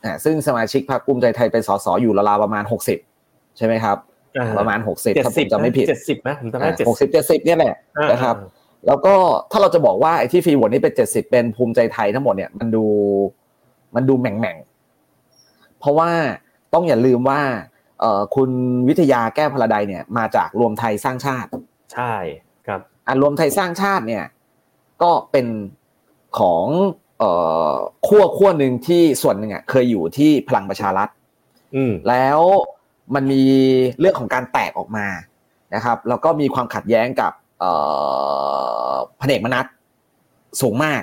อ่าซึ่งสมาชิกพรรคภูมิใจไทยเป็นสสอยู่ราวๆประมาณหกสิบใช่ไหมครับอ่ประมาณหกสิบเจ็ดถ้าผสิบมจำไม่ผิดเจ็ดสิบนะผมจำได้เจ็ดหกสิบเจ็ดสิบเนี่ยแหละนะครับ แล้วก็ถ้าเราจะบอกว่าไอ้ที่ฟรีโหวตนี่เป็นเจ็ดสิบเป็นภูมิใจไทยทั้งหมดเนี่ยมันดู มันดูแหม่งแม่งๆ เพราะว่าต้องอย่าลืมว่าเอ่อคุณวิทยาแก้วพลาไดเนี่ย มาจากรวมไทยสร้างชาติ ใช่ครับอันรวมไทยสร้างชาติเนี่ย ก็เป็นของเอ่อขั้วขั้วหนึ่งที่ส่วนหนึ่งอะเคยอยู่ที่พลังประชารัฐอืมแล้วมันมีเรื่องของการแตกออกมานะครับ แล้วก็มีความขัดแย้งกับเอ่อพเนกมนัสสูงมาก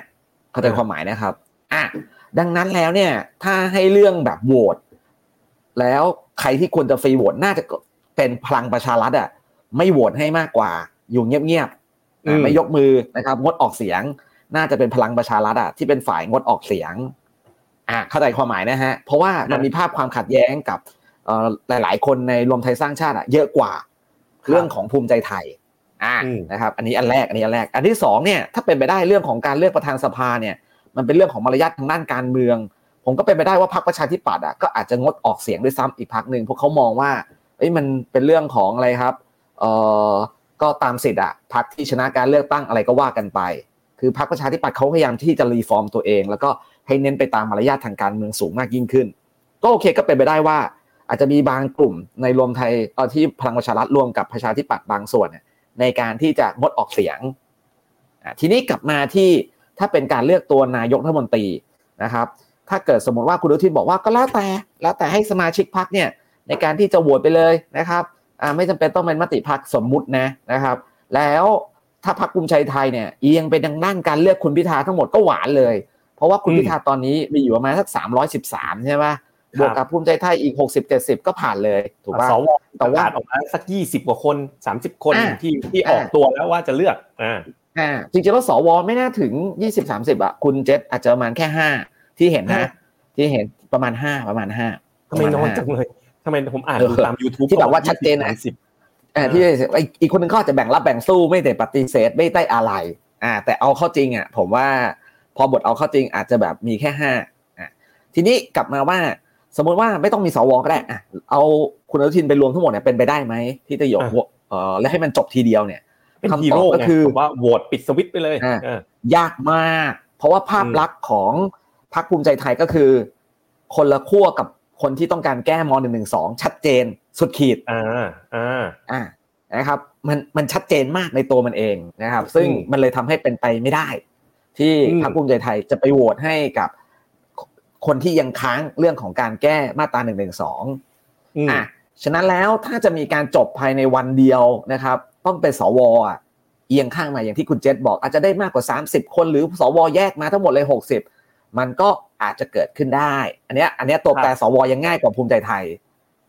เข้าใจอ่าความหมายนะครับอะ ดังนั้นแล้วเนี่ยถ้าให้เรื่องแบบโหวตแล้วใครที่ควรจะฟรีโหวตน่าจะเป็นพลังประชารัฐอะไม่โหวตให้มากกว่า อยู่เงียบๆนะไม่ยกมือนะครับงดออกเสียง น่าจะเป็นพลังประชารัฐอะที่เป็นฝ่ายงดออกเสียงอะเข้าใจความหมายนะฮะ เพราะว่ามันมีภาพความขัดแย้งกับเอ่อหลายๆ คนในรวมไทยสร้างชาติอะเยอะกว่าเรื่องของภูมิใจไทยอ่าอืมนะครับ อันนี้อันแรกอันนี้อันแรก อันที่สองเนี่ยถ้าเป็นไปได้เรื่องของการเลือกประธานสภาเนี่ย มันเป็นเรื่องของมารยาททางด้านการเมือง ผมก็เป็นไปได้ว่าพรรคประชาธิปัตย์อะก็อาจจะงดออกเสียงด้วยซ้ำอีกพรรคหนึ่งเพราะเขามองว่าเอ้ยมันเป็นเรื่องของอะไรครับเอ่อก็ตามสิทธิ์อะพรรคที่ชนะการเลือกตั้งอะไรก็ว่ากันไป คือพรรคประชาธิปัตย์เขาพยายามที่จะรีฟอร์มตัวเอง แล้วก็ให้เน้นไปตามมารยาททางการเมืองสูงมากยิ่งขึ้น ก็โอเคก็เป็นไปได้ว่า อาจจะมีบางกลุ่มในรวมไทยเออที่พลังประชารัฐรวมกับประชาธิปัตย์บางส่วนในการที่จะงดออกเสียงทีนี้กลับมาที่ ถ้าเป็นการเลือกตัวนายกรัฐมนตรีนะครับถ้าเกิดสมมติว่าคุณอนุทินบอกว่าก็แล้วแต่แล้วแต่ให้สมาชิกพรรคเนี่ยในการที่จะโหวตไปเลยนะครับอ่าไม่จำเป็นต้องเป็นมติพรรคสมมุตินะนะครับ แล้วถ้าพรรคภูมิใจไทยเนี่ยเอียงไปทางด้านการเลือกคุณพิธาทั้งหมดก็หวานเลย เพราะว่าคุณอืมพิธาตอนนี้มีอยู่ประมาณสัก313ใช่ไหมครับบวกกับภูมิใจไทยอีก60 70ก็ผ่านเลยถูกป่ะสวแต่ว่าประกศออกมาสักยี่สิบกว่าคนสามสิบคนอ่าที่ที่ออกอ่าตัวแล้วว่าจะเลือกอ่า อ่าจริงๆแล้วสวไม่น่าถึง20 30อะคุณเจษอาจจะประมาณแค่5ที่เห็นนะฮะที่เห็นประมาณ5ประมาณ5ทำไมน้อยจังเลยทำไมผมอ่านเออดูตาม YouTube ที่แบบว่าชัดเจนอะสิบอ่าที่ไอ้อีกคนหนึงเขาอาจจะแบ่งรับแบ่งสู้ไม่ได้ปฏิเสธไม่ได้อะไรอ่า แต่เอาเข้าจริงอะ ผมว่าพอบทเอาเข้าจริงอาจจะแบบมีแค่ห้าอะทีนี้กลับมาว่าสมมุติว่าไม่ต้องมีสวก็ได้อะเอาคุณอนุทินไปรวมทั้งหมดเนี่ยเป็นไปได้ไหมที่จะยกเอ่อและให้มันจบทีเดียวเนี่ย เป็นคำตอบฮีโร่ก็ไงคือผมว่าโหวตปิดสวิตช์ไปเลยอ่าเออยากมาก เพราะว่าภาพลักษณ์ของพรรคภูมิใจไทยก็คือ คนละขั้วกับคนที่ต้องการแก้ม .112 ชัดเจนสุดขีดอ่าอ่าอ่านะครับมันมันชัดเจนมากในตัวมันเองนะครับ ซึ่งอืมมันเลยทำให้เป็นไปไม่ได้ ที่อืมพรรคภูมิใจไทยจะไปโหวตให้กับคนที่ยังค้างเรื่องของการแก้มาตรา1นึอืมอะฉะนั้นแล้วถ้าจะมีการจบภายในวันเดียวนะครับ ต้องเป็นสวอะเอียงข้างมาอย่างที่คุณเจษบอกอาจจะได้มากกว่า 30 คนหรือสวแยกมาทั้งหมดเลย 60 มันก็อาจจะเกิดขึ้นได้ อันเนี้ยอันเนี้ยตัวแปรสวยังง่ายกว่าภูมิใจไทย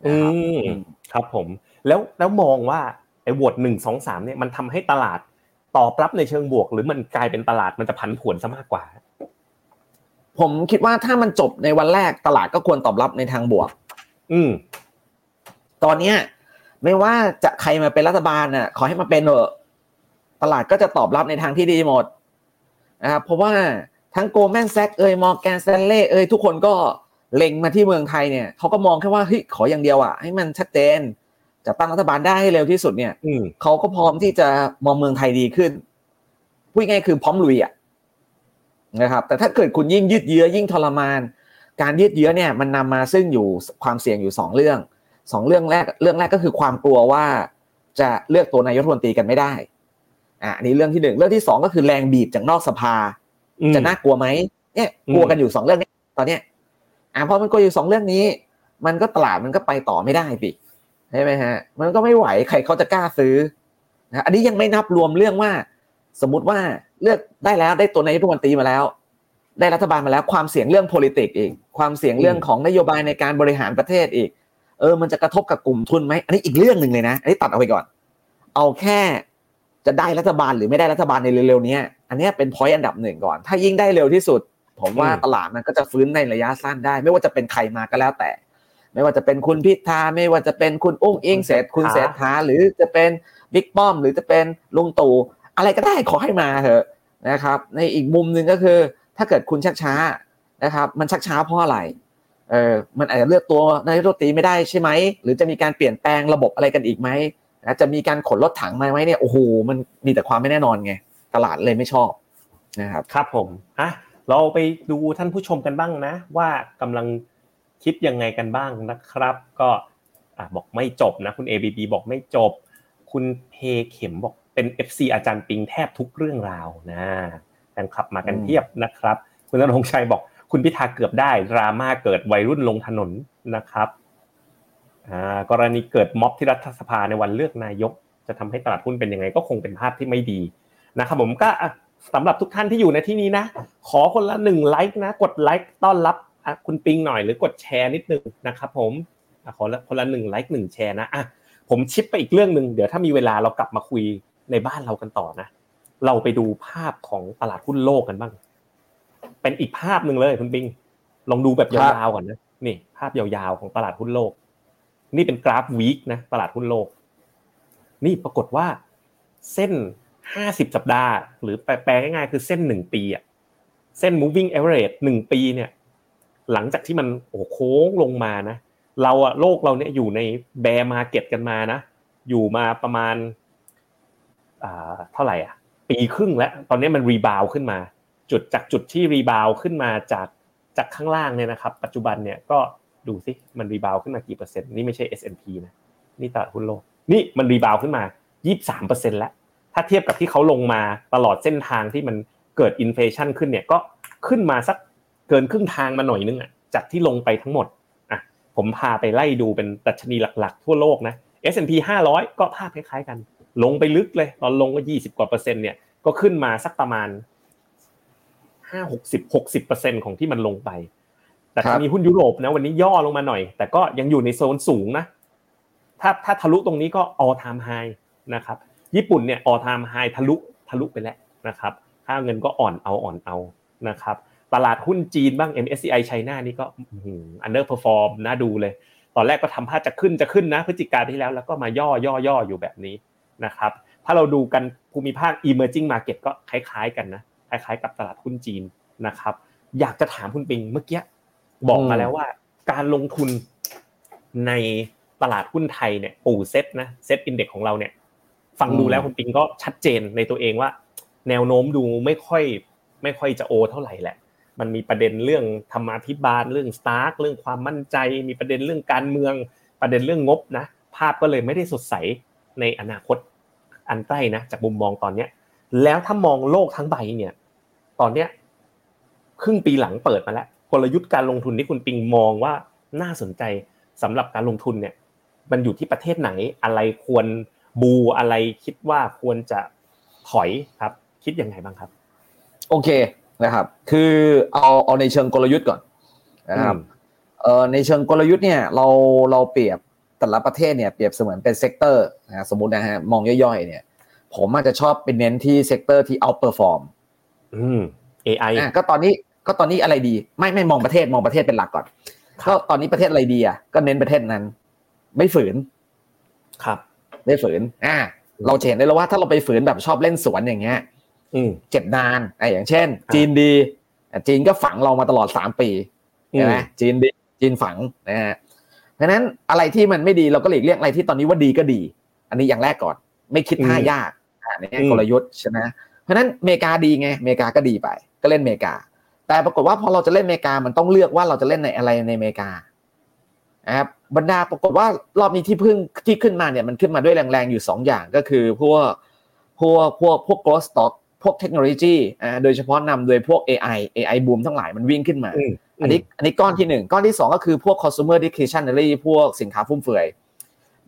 อืนะครับมครับผม แล้วแล้วมองว่าไอ้โหวตหนึ่งสองสามเนี่ยมันทำให้ตลาดตอบรับในเชิงบวก หรือมันกลายเป็นตลาดมันจะผันผวนซะมากกว่า ผมคิดว่าถ้ามันจบในวันแรกตลาดก็ควรตอบรับในทางบวก อืมตอนเนี้ย ไม่ว่าจะใครมาเป็นรัฐบาลน่ะ ขอให้มาเป็นเถอะตลาดก็จะตอบรับในทางที่ดีหมดนะครับเพราะว่าทั้งโกลแมนแซกเอ่ยมอร์แกนสแตนเล่เอ่ยทุกคนก็เล็งมาที่เมืองไทยเนี่ยเขาก็มองแค่ว่าเฮ้ยขออย่างเดียวอะให้มันชัดเจนจะตั้งรัฐบาลได้ให้เร็วที่สุดเนี่ยอืมเขาก็พร้อมที่จะมองเมืองไทยดีขึ้นพูดง่ายๆคือพร้อมลุยอะนะครับ แต่ถ้าเกิดคุณยิ่งยืดเยื้อยิ่งทรมาน การยืดเยื้อเนี่ยมันนำมาซึ่งอยู่ความเสี่ยงอยู่สองเรื่อง สองเรื่องแรกเรื่องแรกก็คือความกลัวว่าจะเลือกตัวนายกรัฐมนตรีกันไม่ได้อะอันนี้เรื่องที่หนึ่งเรื่องที่สองก็คือแรงบีบจากนอกสภาอืมจะน่ากลัวไหมเนี่ยอืมกลัวกันอยู่สองเรื่องนี้ตอนเนี้ยอะพอมันกลัวอยู่สองเรื่องนี้ มันก็ตลาดมันก็ไปต่อไม่ได้ปิใช่ไหมฮะ มันก็ไม่ไหวใครเขาจะกล้าซื้อนะอันนี้ยังไม่นับรวมเรื่องว่า สมมุติว่าเลือกได้แล้วได้ตัวนายกรัฐมนตรีมาแล้ว ได้รัฐบาลมาแล้ว ความเสี่ยงเรื่อง politics อีก ความเสี่ยงเรื่องของนโยบายในการบริหารประเทศอีก เออมันจะกระทบกับกลุ่มทุนไหมอันนี้อีกเรื่องหนึ่งเลยนะอันนี้ตัดเอาไปก่อน เอาแค่จะได้รัฐบาลหรือไม่ได้รัฐบาลในเร็วๆเนี้ยอันเนี้ยเป็นพอยต์อันดับหนึ่งก่อน ถ้ายิ่งได้เร็วที่สุด ผมว่าอืมตลาดมันก็จะฟื้นในระยะสั้นได้ ไม่ว่าจะเป็นใครมาก็แล้วแต่ ไม่ว่าจะเป็นคุณพิธาไม่ว่าจะเป็นคุณอุ้งอิงเศรษฐคุณเศรษฐาหรือจะเป็นบิ๊กป้อม หรือจะเป็นลุงตู่อะไรก็ได้ขอให้มาเถอะนะครับ ในอีกมุมหนึ่งก็คือ ถ้าเกิดคุณชักช้านะครับ มันชักช้าเพราะอะไร เออมันอาจจะเลือกตัวนายกรัฐมนตรีไม่ได้ใช่ไหม หรือจะมีการเปลี่ยนแปลงระบบอะไรกันอีกไหมนะจะมีการขนรถถังมาไหมเนี่ยโอ้โหมันมีแต่ความไม่แน่นอนไงตลาดเลยไม่ชอบนะครับครับผมอะเราไปดูท่านผู้ชมกันบ้างนะ ว่ากำลังคิดยังไงกันบ้างนะครับ ก็อะบอกไม่จบนะคุณ ABB บอกไม่จบ คุณเพเข็มบอกเป็น FC อาจารย์ปิงแทบทุกเรื่องราวนะแฟนคลับมากันเพียบนะครับ คุณนรงชัยบอก คุณพิธาเกือบได้ดราม่าเกิดวัยรุ่นลงถนนนะครับกรณีเกิดม็อบที่รัฐสภาในวันเลือกนายก จะทำให้ตลาดหุ้นเป็นยังไงก็คงเป็นภาพที่ไม่ดีนะครับผมก็อะสำหรับทุกท่านที่อยู่ในที่นี้นะ ขอคนละหนึ่งไลค์นะ กดไลค์ต้อนรับคุณปิงหน่อยหรือกดแชร์นิดนึงนะครับผมขอคนละหนึ่งไลค์หนึ่งแชร์นะอะผมชิปไปอีกเรื่องหนึ่งเดี๋ยวถ้ามีเวลาเรากลับมาคุยในบ้านเรากันต่อนะ เราไปดูภาพของตลาดหุ้นโลกกันบ้าง เป็นอีกภาพหนึ่งเลยคุณปิง ลองดูแบบยาวๆก่อนนะนี่ภาพยาวๆของตลาดหุ้นโลก นี่เป็นกราฟวีคนะตลาดหุ้นโลก นี่ปรากฏว่าเส้นห้าสิบสัปดาห์ หรือแปลง่ายๆคือเส้นหนึ่งปีอะเส้น moving average หนึ่งปีเนี่ย หลังจากที่มันโอ้โค้งลงมานะ เราอะโลกเราเนี่ยอยู่ในbear market กันมานะ อยู่มาประมาณอ่าเท่าไหร่อะ ปีครึ่งแล้ว ตอนนี้มัน rebound ขึ้นมา จุดจากจุดที่ rebound ขึ้นมาจากจากข้างล่างเนี่ยนะครับ ปัจจุบันเนี่ยก็ดูสิมัน rebound ขึ้นมากี่เปอร์เซ็นต์นี่ไม่ใช่ S&P นะนี่ตลาดหุ้นโลกนี่มัน rebound ขึ้นมา 23เปอร์เซ็นต์แล้ว ถ้าเทียบกับที่เขาลงมาตลอดเส้นทางที่มันเกิด inflation ขึ้นเนี่ยก็ขึ้นมาสักเกินครึ่งทางมาหน่อยนึงอะจากที่ลงไปทั้งหมดอะผมพาไปไล่ดูเป็นดัชนีหลักๆ ทั่วโลกนะ S&P 500 ก็ภาพคล้ายๆกัน ลงไปลึกเลย ตอนลงก็ 20 กว่าเปอร์เซ็นต์เนี่ยก็ขึ้นมาสักประมาณ 5 60 60เปอร์เซ็นต์ของที่มันลงไป แต่ถ้ามีหุ้นยุโรปนะวันนี้ย่อลงมาหน่อย แต่ก็ยังอยู่ในโซนสูงนะ ถ้าถ้าทะลุตรงนี้ก็ all time high นะครับ ญี่ปุ่นเนี่ย all time high ทะลุทะลุไปแล้วนะครับ ค่าเงินก็อ่อนเอาอ่อนเอานะครับ ตลาดหุ้นจีนบ้าง MSCI ไชน่านี่ก็ underperform น่าดูเลย ตอนแรกก็ทำท่าจะขึ้นจะขึ้นนะพฤศจิกาที่แล้วแล้วก็มาย่อย่อย่ออยู่แบบนี้นะครับ ถ้าเราดูกันภูมิภาค emerging market ก็คล้าย ๆ กันนะ คล้ายๆ กับตลาดหุ้นจีนนะครับ อยากจะถามคุณปิงเมื่อกี้บอกมาแล้วว่า การลงทุนในตลาดหุ้นไทยเนี่ยปู่เซ็ตนะ SET Index ของเราเนี่ย ฟังดูแล้วคุณปิงก็ชัดเจนในตัวเองว่า แนวโน้มดูไม่ค่อยไม่ค่อยจะโอเท่าไหร่แหละ มันมีประเด็นเรื่องธรรมาภิบาลเรื่องสตาร์กเรื่องความมั่นใจ มีประเด็นเรื่องการเมือง ประเด็นเรื่องงบนะ ภาพก็เลยไม่ได้สดใสในอนาคตอันใกล้นะจากมุมมองตอนเนี้ย แล้วถ้ามองโลกทั้งใบเนี่ย ตอนเนี้ยครึ่งปีหลังเปิดมาแล้วกลยุทธ์การลงทุนที่คุณปิงมองว่าน่าสนใจสำหรับการลงทุนเนี่ย มันอยู่ที่ประเทศไหนอะไรควรบุกอะไรคิดว่าควรจะถอยครับ คิดยังไงบ้างครับ โอเคนะครับ คือเอาเอาในเชิงกลยุทธ์ก่อนนะครับเอ่อในเชิงกลยุทธ์เนี่ยเราเราเปรียบแต่ละประเทศเนี่ยเปรียบเสมือนเป็น sector นะสมมตินะฮะมองย่อยๆเนี่ย ผมอาจจะชอบเป็นเน้นที่ sector ที่ outperform อืม AI อะก็ตอนนี้ก็ตอนนี้อะไรดี ไม่ไม่มองประเทศมองประเทศเป็นหลักก่อนก็ตอนนี้ประเทศอะไรดีอะก็เน้นประเทศนั้น ไม่ฝืน ครับ ไม่ฝืน อ่า เราเห็นได้แล้วว่าถ้าเราไปฝืนแบบชอบเล่นสวนอย่างเงี้ย อืมเจ็บนานไอ้อย่างเช่น จีนดีจีนก็ฝังเรามาตลอดสามปีใช่ไหมจีนดีจีนฝังนะฮะเพราะนั้นอะไรที่มันไม่ดีเราก็หลีกเลี่ยงอะไรที่ตอนนี้ว่าดีก็ดี อันนี้อย่างแรกก่อน ไม่คิดท่ายาก อ่านี่กลยุทธ์ใช่ไหมเพราะนั้นอเมริกาดีไงอเมริกาก็ดีไป ก็เล่นอเมริกา แต่ปรากฏว่าพอเราจะเล่นอเมริกามันต้องเลือกว่าเราจะเล่นในอะไรในอเมริกานะครับบรรดาปรากฏว่ารอบนี้ที่พึ่งที่ขึ้นมาเนี่ยมันขึ้นมาด้วยแรงๆอยู่ 2 อย่างก็คือพวกพวกพวกพวก growth stock พวกเทคโนโลยีอ่าโดยเฉพาะนำโดยพวก AI AI บูมทั้งหลายมันวิ่งขึ้นมา อันนี้อันนี้ก้อนที่หนึ่งก้อนที่สองก็คือพวก consumer discretionary พวกสินค้าฟุ่มเฟือย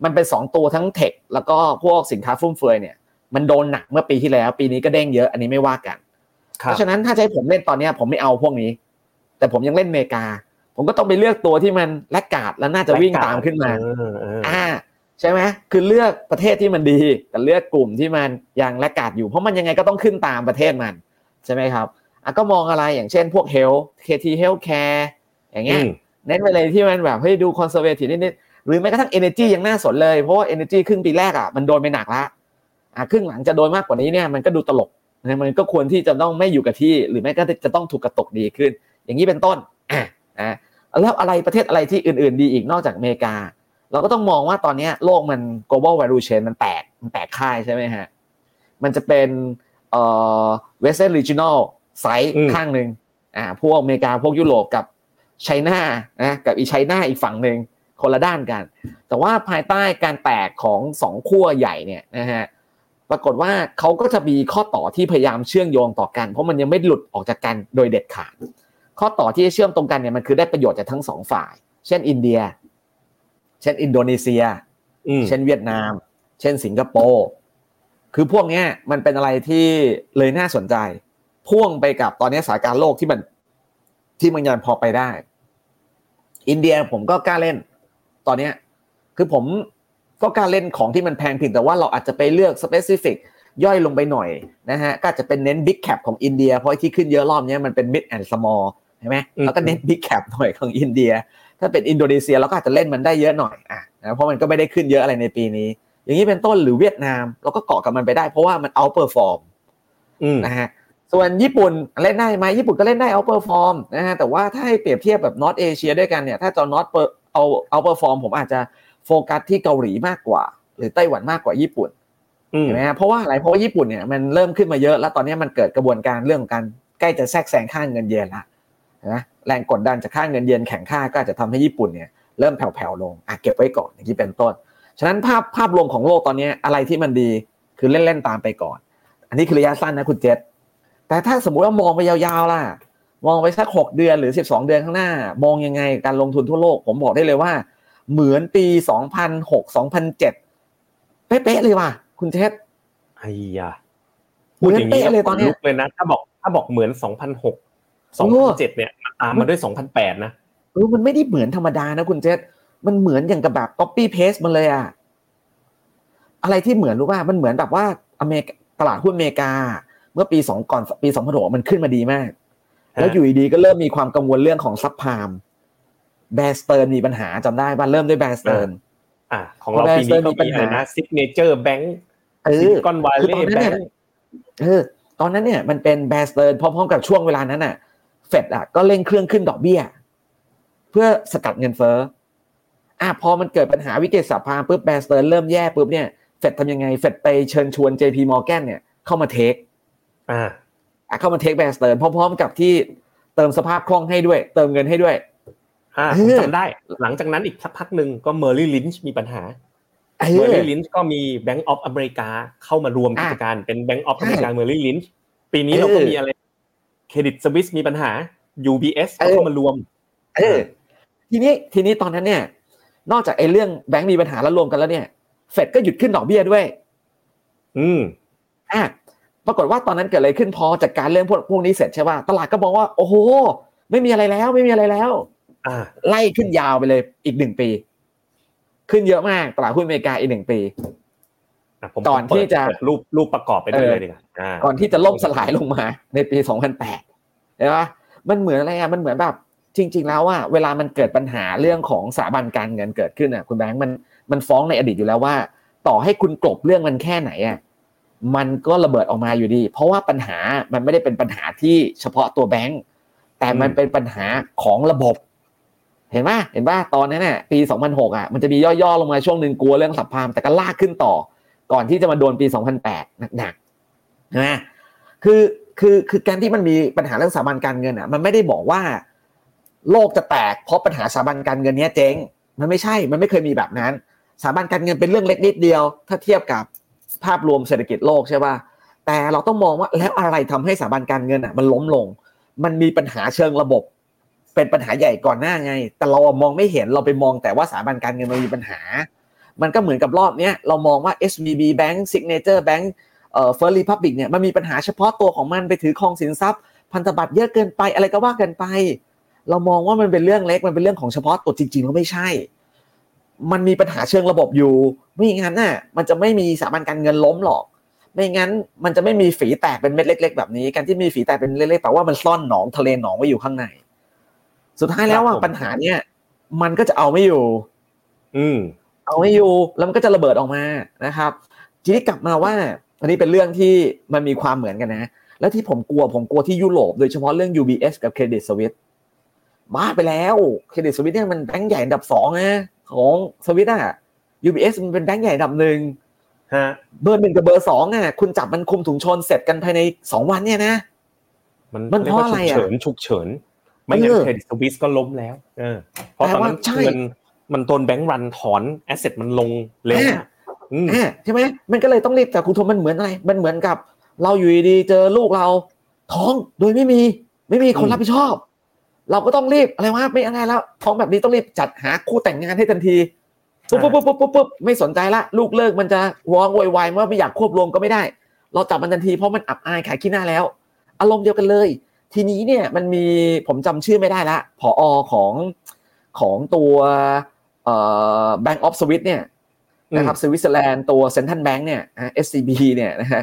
มันเป็นสองตัวทั้งเทคแล้วก็พวกสินค้าฟุ่มเฟือยเนี่ย มันโดนหนักเมื่อปีที่แล้ว ปีนี้ก็เด้งเยอะอันนี้ไม่ว่ากัน เพราะฉะนั้นถ้าจะให้ผมเล่นตอนนี้ผมไม่เอาพวกนี้ แต่ผมยังเล่นอเมริกา ผมก็ต้องไปเลือกตัวที่มันแลกกาดแล้วน่าจะวิ่งตามขึ้นมาอ่าใช่ไหมคือเลือกประเทศที่มันดี แต่เลือกกลุ่มที่มันยังแลกกาดอยู่เพราะมันยังไงก็ต้องขึ้นตามประเทศมันใช่ไหมครับอะก็มองอะไรอย่างเช่นพวก health KT healthcare อย่างเงี้ยเน้นไปเลยที่มันแบบเฮ้ยดู conservative นิดๆหรือแม้กระทั่ง energy ยังน่าสนเลยเพราะว่า energy ครึ่งปีแรกอะมันโดนไปหนักละ อะครึ่งหลังจะโดนมากกว่านี้เนี่ยมันก็ดูตลกนะมันก็ควรที่จะต้องไม่อยู่กับที่ หรือไม่ก็จะต้องถูกกระตกดีขึ้น อย่างนี้เป็นต้นอะอะแล้วอะไรประเทศอะไรที่อื่น ๆ ดีอีกนอกจากอเมริกา เราก็ต้องมองว่าตอนนี้โลกมัน global value chain มันแตกมันแตกค่ายใช่ไหมฮะมันจะเป็นเอ่อ western regional ไซส์ข้างหนึ่งอ่าพวกอเมริกาพวกยุโรปกับไชน่านะกับอีไชน่าอีกฝั่งหนึ่งคนละด้านกัน แต่ว่าภายใต้การแตกของสองขั้วใหญ่เนี่ยนะฮะ ปรากฏว่าเขาก็จะมีข้อต่อที่พยายามเชื่อมโยงต่อกัน เพราะมันยังไม่หลุดออกจากกันโดยเด็ดขาด ข้อต่อที่เชื่อมตรงกันเนี่ยมันคือได้ประโยชน์จากทั้งสองฝ่าย เช่นอินเดีย เช่นอินโดนีเซีย เช่นเวียดนาม เช่นสิงคโปร์ คือพวกนี้มันเป็นอะไรที่เลยน่าสนใจ พ่วงไปกับตอนนี้สถานการณ์โลกที่มันที่มันยังพอไปได้ อินเดียผมก็กล้าเล่น ตอนเนี้ยคือผม ก็กล้าเล่นของที่มันแพงผิดแต่ว่าเราอาจจะไปเลือก specific ย่อยลงไปหน่อยนะฮะก็จะเป็นเน้น big cap ของอินเดีย เพราะที่ขึ้นเยอะรอบนี้มันเป็น mid and small ใช่ไหมแล้วก็เน้น big cap หน่อยของอินเดีย ถ้าเป็นอินโดนีเซียเราก็อาจจะเล่นมันได้เยอะหน่อยอะนะเพราะมันก็ไม่ได้ขึ้นเยอะอะไรในปีนี้ อย่างนี้เป็นต้นหรือเวียดนาม เราก็เกาะกับมันไปได้เพราะว่ามัน outperformอืมนะฮะส่วนญี่ปุ่นเล่นได้ไหมญี่ปุ่นก็เล่นได้ outperform นะฮะแต่ว่าถ้าให้เปรียบเทียบแบบ North Asia ด้วยกันเนี่ยถ้าจอ North เอา outperform ผมอาจจะ โฟกัสที่เกาหลีมากกว่า หรือไต้หวันมากกว่าญี่ปุ่นอืมเห็นไหมฮะเพราะว่าอะไรเพราะว่าญี่ปุ่นเนี่ยมันเริ่มขึ้นมาเยอะ แล้วตอนนี้มันเกิดกระบวนการเรื่องของการใกล้จะแทรกแซงค่าเงินเยนละนะแรงกดดันจากค่าเงินเยนแข็งค่าก็อาจจะทำให้ญี่ปุ่นเนี่ยเริ่มแผ่วๆลงอะเก็บไว้ก่อนอย่างนี้เป็นต้น ฉะนั้นภาพภาพรวมของโลกตอนนี้อะไรที่มันดีคือเล่นๆตามไปก่อน อันนี้คือระยะสั้นนะคุณเจษแต่ถ้าสมมุติว่ามองไปยาวๆล่ะ มองไปสักหกเดือนหรือสิบสองเดือนข้างหน้า มองยังไงการลงทุนทั่วโลก ผมบอกได้เลยว่า เหมือนปีสองพันหกสองพันเจ็ดเป๊ะๆเลยว่ะ คุณเจษไอ้ยาพูดอย่างนี้เหมือนเป๊ะเลยตอนเนี้ยลุกเลยนะ ถ้าบอกถ้าบอกเหมือนสองพันหกสองโอ้พันเจ็ดเนี่ยมันตามมาด้วยสองพันแปดนะเออมันไม่ได้เหมือนธรรมดานะคุณเจษมันเหมือนอย่างกับแบบ copy paste มันเลยอะอะไรที่เหมือนรู้ป่ะมันเหมือนแบบว่าอเมริกาตลาดหุ้นอเมริกา เมื่อปีสองก่อนปีสองพันหกมันขึ้นมาดีมาก แล้วอยู่ดีๆก็เริ่มมีความกังวลเรื่องของซับพาม แบสเตอร์มีปัญหาจำได้ป่ะเริ่มด้วยแบสเตอร์อ่าของเราปีนี้ก็มีอะไรนะซิกเนเจอร์แบงก์เอซิอลิคอนวาคือเล่ตอนนั้นแบเนี่งยก์เออตอนนั้นเนี่ยมันเป็นแบสเตอร์พร้อมๆกับช่วงเวลานั้นน่ะเฟดอะก็เร่งเครื่องขึ้นดอกเบี้ย เพื่อสกัดเงินเฟ้ออะพอมันเกิดปัญหาวิกฤต subprime ปุ๊บ Bear Stearns เริ่มแย่ปุ๊บเนี่ยเฟดทำยังไงเฟดไปเชิญชวน JP Morgan เนี่ยเข้ามา take อ่าอะเข้ามา take Bear Stearns พร้อมๆกับที่เติมสภาพคล่องให้ด้วย เติมเงินให้ด้วย อ่าเอผมอจำได้ หลังจากนั้นอีกสักพักหนึ่งก็ Merrill Lynch มีปัญหาเอ Merrill Lynch ก็มี Bank of America เข้ามารวมกิจการเป็น Bank of ใช่ America Merrill Lynchปีนี้เออเราก็มีอะไรเครดิตสวิสมีปัญหา UBS เอก็อเข้ามารวมเออทีนี้ทีนี้ตอนนั้นเนี่ย นอกจากไอ้เรื่องแบงก์มีปัญหาแล้วรวมกันแล้วเนี่ยเฟดก็หยุดขึ้นดอกเบี้ยด้วย อืมอะปรากฏว่าตอนนั้นเกิดอะไรขึ้นพอจัดการเรื่องพวกพวกนี้เสร็จใช่ป่ะตลาดก็มองว่า โอ้โห ไม่มีอะไรแล้ว ไม่มีอะไรแล้วอ่า ไล่ขึ้นยาวไปเลยอีกหนึ่งปี ขึ้นเยอะมากตลาดหุ้นอเมริกาอีกหนึ่งปีอะผมก่อนที่จะเปิดรูปรูปประกอบไปด้วยเออเลยดีกว่าอ่าก่อนที่จะล่มสลายลงมาในปี 2008เห็นปะมันเหมือนอะไรอะมันเหมือนแบบจริง ๆ แล้วอะเวลามันเกิดปัญหาเรื่องของสถาบันการเงินเกิดขึ้นอะ คุณแบงค์มันมันฟ้องในอดีตอยู่แล้วว่า ต่อให้คุณกลบเรื่องมันแค่ไหนอะมันก็ระเบิดออกมาอยู่ดี เพราะว่าปัญหามันไม่ได้เป็นปัญหาที่เฉพาะตัวแบงค์แต่มันเป็นปัญหาของระบบ เห็นป่ะเห็นป่ะตอนนั้นน่ะปี 2006อะมันจะมีย่อๆลงมาช่วงหนึ่งกลัวเรื่องสับพามแต่ก็ลากขึ้นต่อ ก่อนที่จะมาโดนปี 2008หนักๆนะคือคือคือการที่มันมีปัญหาเรื่องสถาบันการเงินอะมันไม่ได้บอกว่า โลกจะแตกเพราะปัญหาสถาบันการเงินเนี้ยเจ๊งมันไม่ใช่มันไม่เคยมีแบบนั้นสถาบันการเงินเป็นเรื่องเล็กนิดเดียว ถ้าเทียบกับภาพรวมเศรษฐกิจโลกใช่ป่ะแต่เราต้องมองว่าแล้วอะไรทำให้สถาบันการเงินอะมันล้มลง มันมีปัญหาเชิงระบบ เป็นปัญหาใหญ่ก่อนหน้าไง แต่เรามองไม่เห็นเราไปมองแต่ว่าสถาบันการเงินมันมีปัญหา มันก็เหมือนกับรอบเนี้ยเรามองว่า SVB Bank Signature Bank เอ่อ First Republic เนี่ยมันมีปัญหาเฉพาะตัวของมันไปถือครองสินทรัพย์ พันธบัตรเยอะเกินไปอะไรก็ว่ากันไป เรามองว่ามันเป็นเรื่องเล็กมันเป็นเรื่องของเฉพาะตัวจริงๆแล้วไม่ใช่ มันมีปัญหาเชิงระบบอยู่ ไม่งั้นน่ะมันจะไม่มีสถาบันการเงินล้มหรอก ไม่งั้นมันจะไม่มีฝีแตกเป็นเม็ดเล็ก ๆ แบบนี้ การที่มีฝีแตกเป็นเล็กๆแปลว่ามันซ่อนหนองทะเลหนองไว้อยู่ข้างใน สุดท้ายแล้วว่าครับผมปัญหาเนี่ยมันก็จะเอาไม่อยู่ อืม เอาไม่อยู่แล้วมันก็จะระเบิดออกมานะครับ ทีนี้กลับมาว่า อันนี้เป็นเรื่องที่มันมีความเหมือนกันนะ แล้วที่ผมกลัวผมกลัวที่ยุโรปโดยเฉพาะเรื่อง UBS กับ Credit Suisse บ้าไปแล้วเครดิตสวิสเนี่ยมันแบงก์ใหญ่อันดับสองนะของสวิสอะ UBS มันเป็นแบงก์ใหญ่อันดับหนึ่งฮะเบอร์หนึ่งกับเบอร์สองอะคุณจับมันคุมถุงชนเสร็จกันภายในสองวันเนี่ยนะ มันมันเพราะอะไรยกอะว่าฉุกเฉินฉุกเฉิน ไม่งั้นเออเครดิตสวิสก็ล้มแล้ว เออ เพราะแต่ตอนว่านั้นใช่เงินมันโดนแบงก์รันถอนแอสเซทมันลงเร็วมากอืมอ่าใช่ไหมมันก็เลยต้องรีบแต่คุณทมมันเหมือนอะไร มันเหมือนกับ เราอยู่ดีๆเจอลูกเรา ท้องโดยไม่มี ไม่มีคนอืมรับผิดชอบ เราก็ต้องรีบอะไรวะไม่อะไรแล้ว ท้องแบบนี้ต้องรีบจัดหาคู่แต่งงานให้ทันทีปุ๊บปุ๊บปุ๊บปุ๊บปุ๊บไม่สนใจละลูกเลิกมันจะวองโวยวายว่าไม่อยากควบรวมก็ไม่ได้ เราจับมันทันทีเพราะมันอับอายขายขี้หน้าแล้ว อารมณ์เดียวกันเลย ทีนี้เนี่ยมันมีผมจำชื่อไม่ได้ละผอของของตัวเอ่อ Bank of Swiss เนี่ยนะครับสวิตเซอร์แลนด์ตัว central bank เนี่ยนะ SCB เนี่ยนะฮะ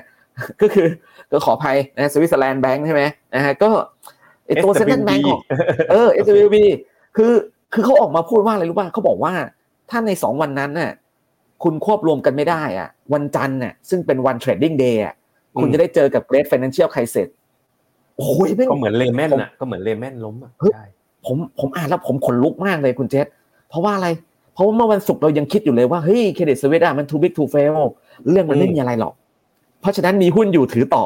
ก็คือก็ขออภัยนะสวิตเซอร์แลนด์แบงก์ใช่ไหมนะฮะก็ไอตัว central bank ของเออ SWB คือคือเขาออกมาพูดว่าอะไรรู้ป่ะเขาบอกว่าถ้าในสองวันนั้นน่ะคุณควบรวมกันไม่ได้อะวันจันทร์น่ะซึ่งเป็นวัน trading day อะคุณจะได้เจอกับ Great Financial Crisis โอ้ยก็เหมือน Lehman อะก็เหมือน Lehman ล้มอะใช่ผมผมอ่านแล้วผมขนลุกมากเลยคุณเจษเพราะว่าอะไร เพราะว่าเมื่อวันศุกร์เรายังคิดอยู่เลยว่าเฮ้ย Credit Suisse อะมัน too big to fail เรื่องมันไม่มีอะไรหรอก เพราะฉะนั้นมีหุ้นอยู่ถือต่อ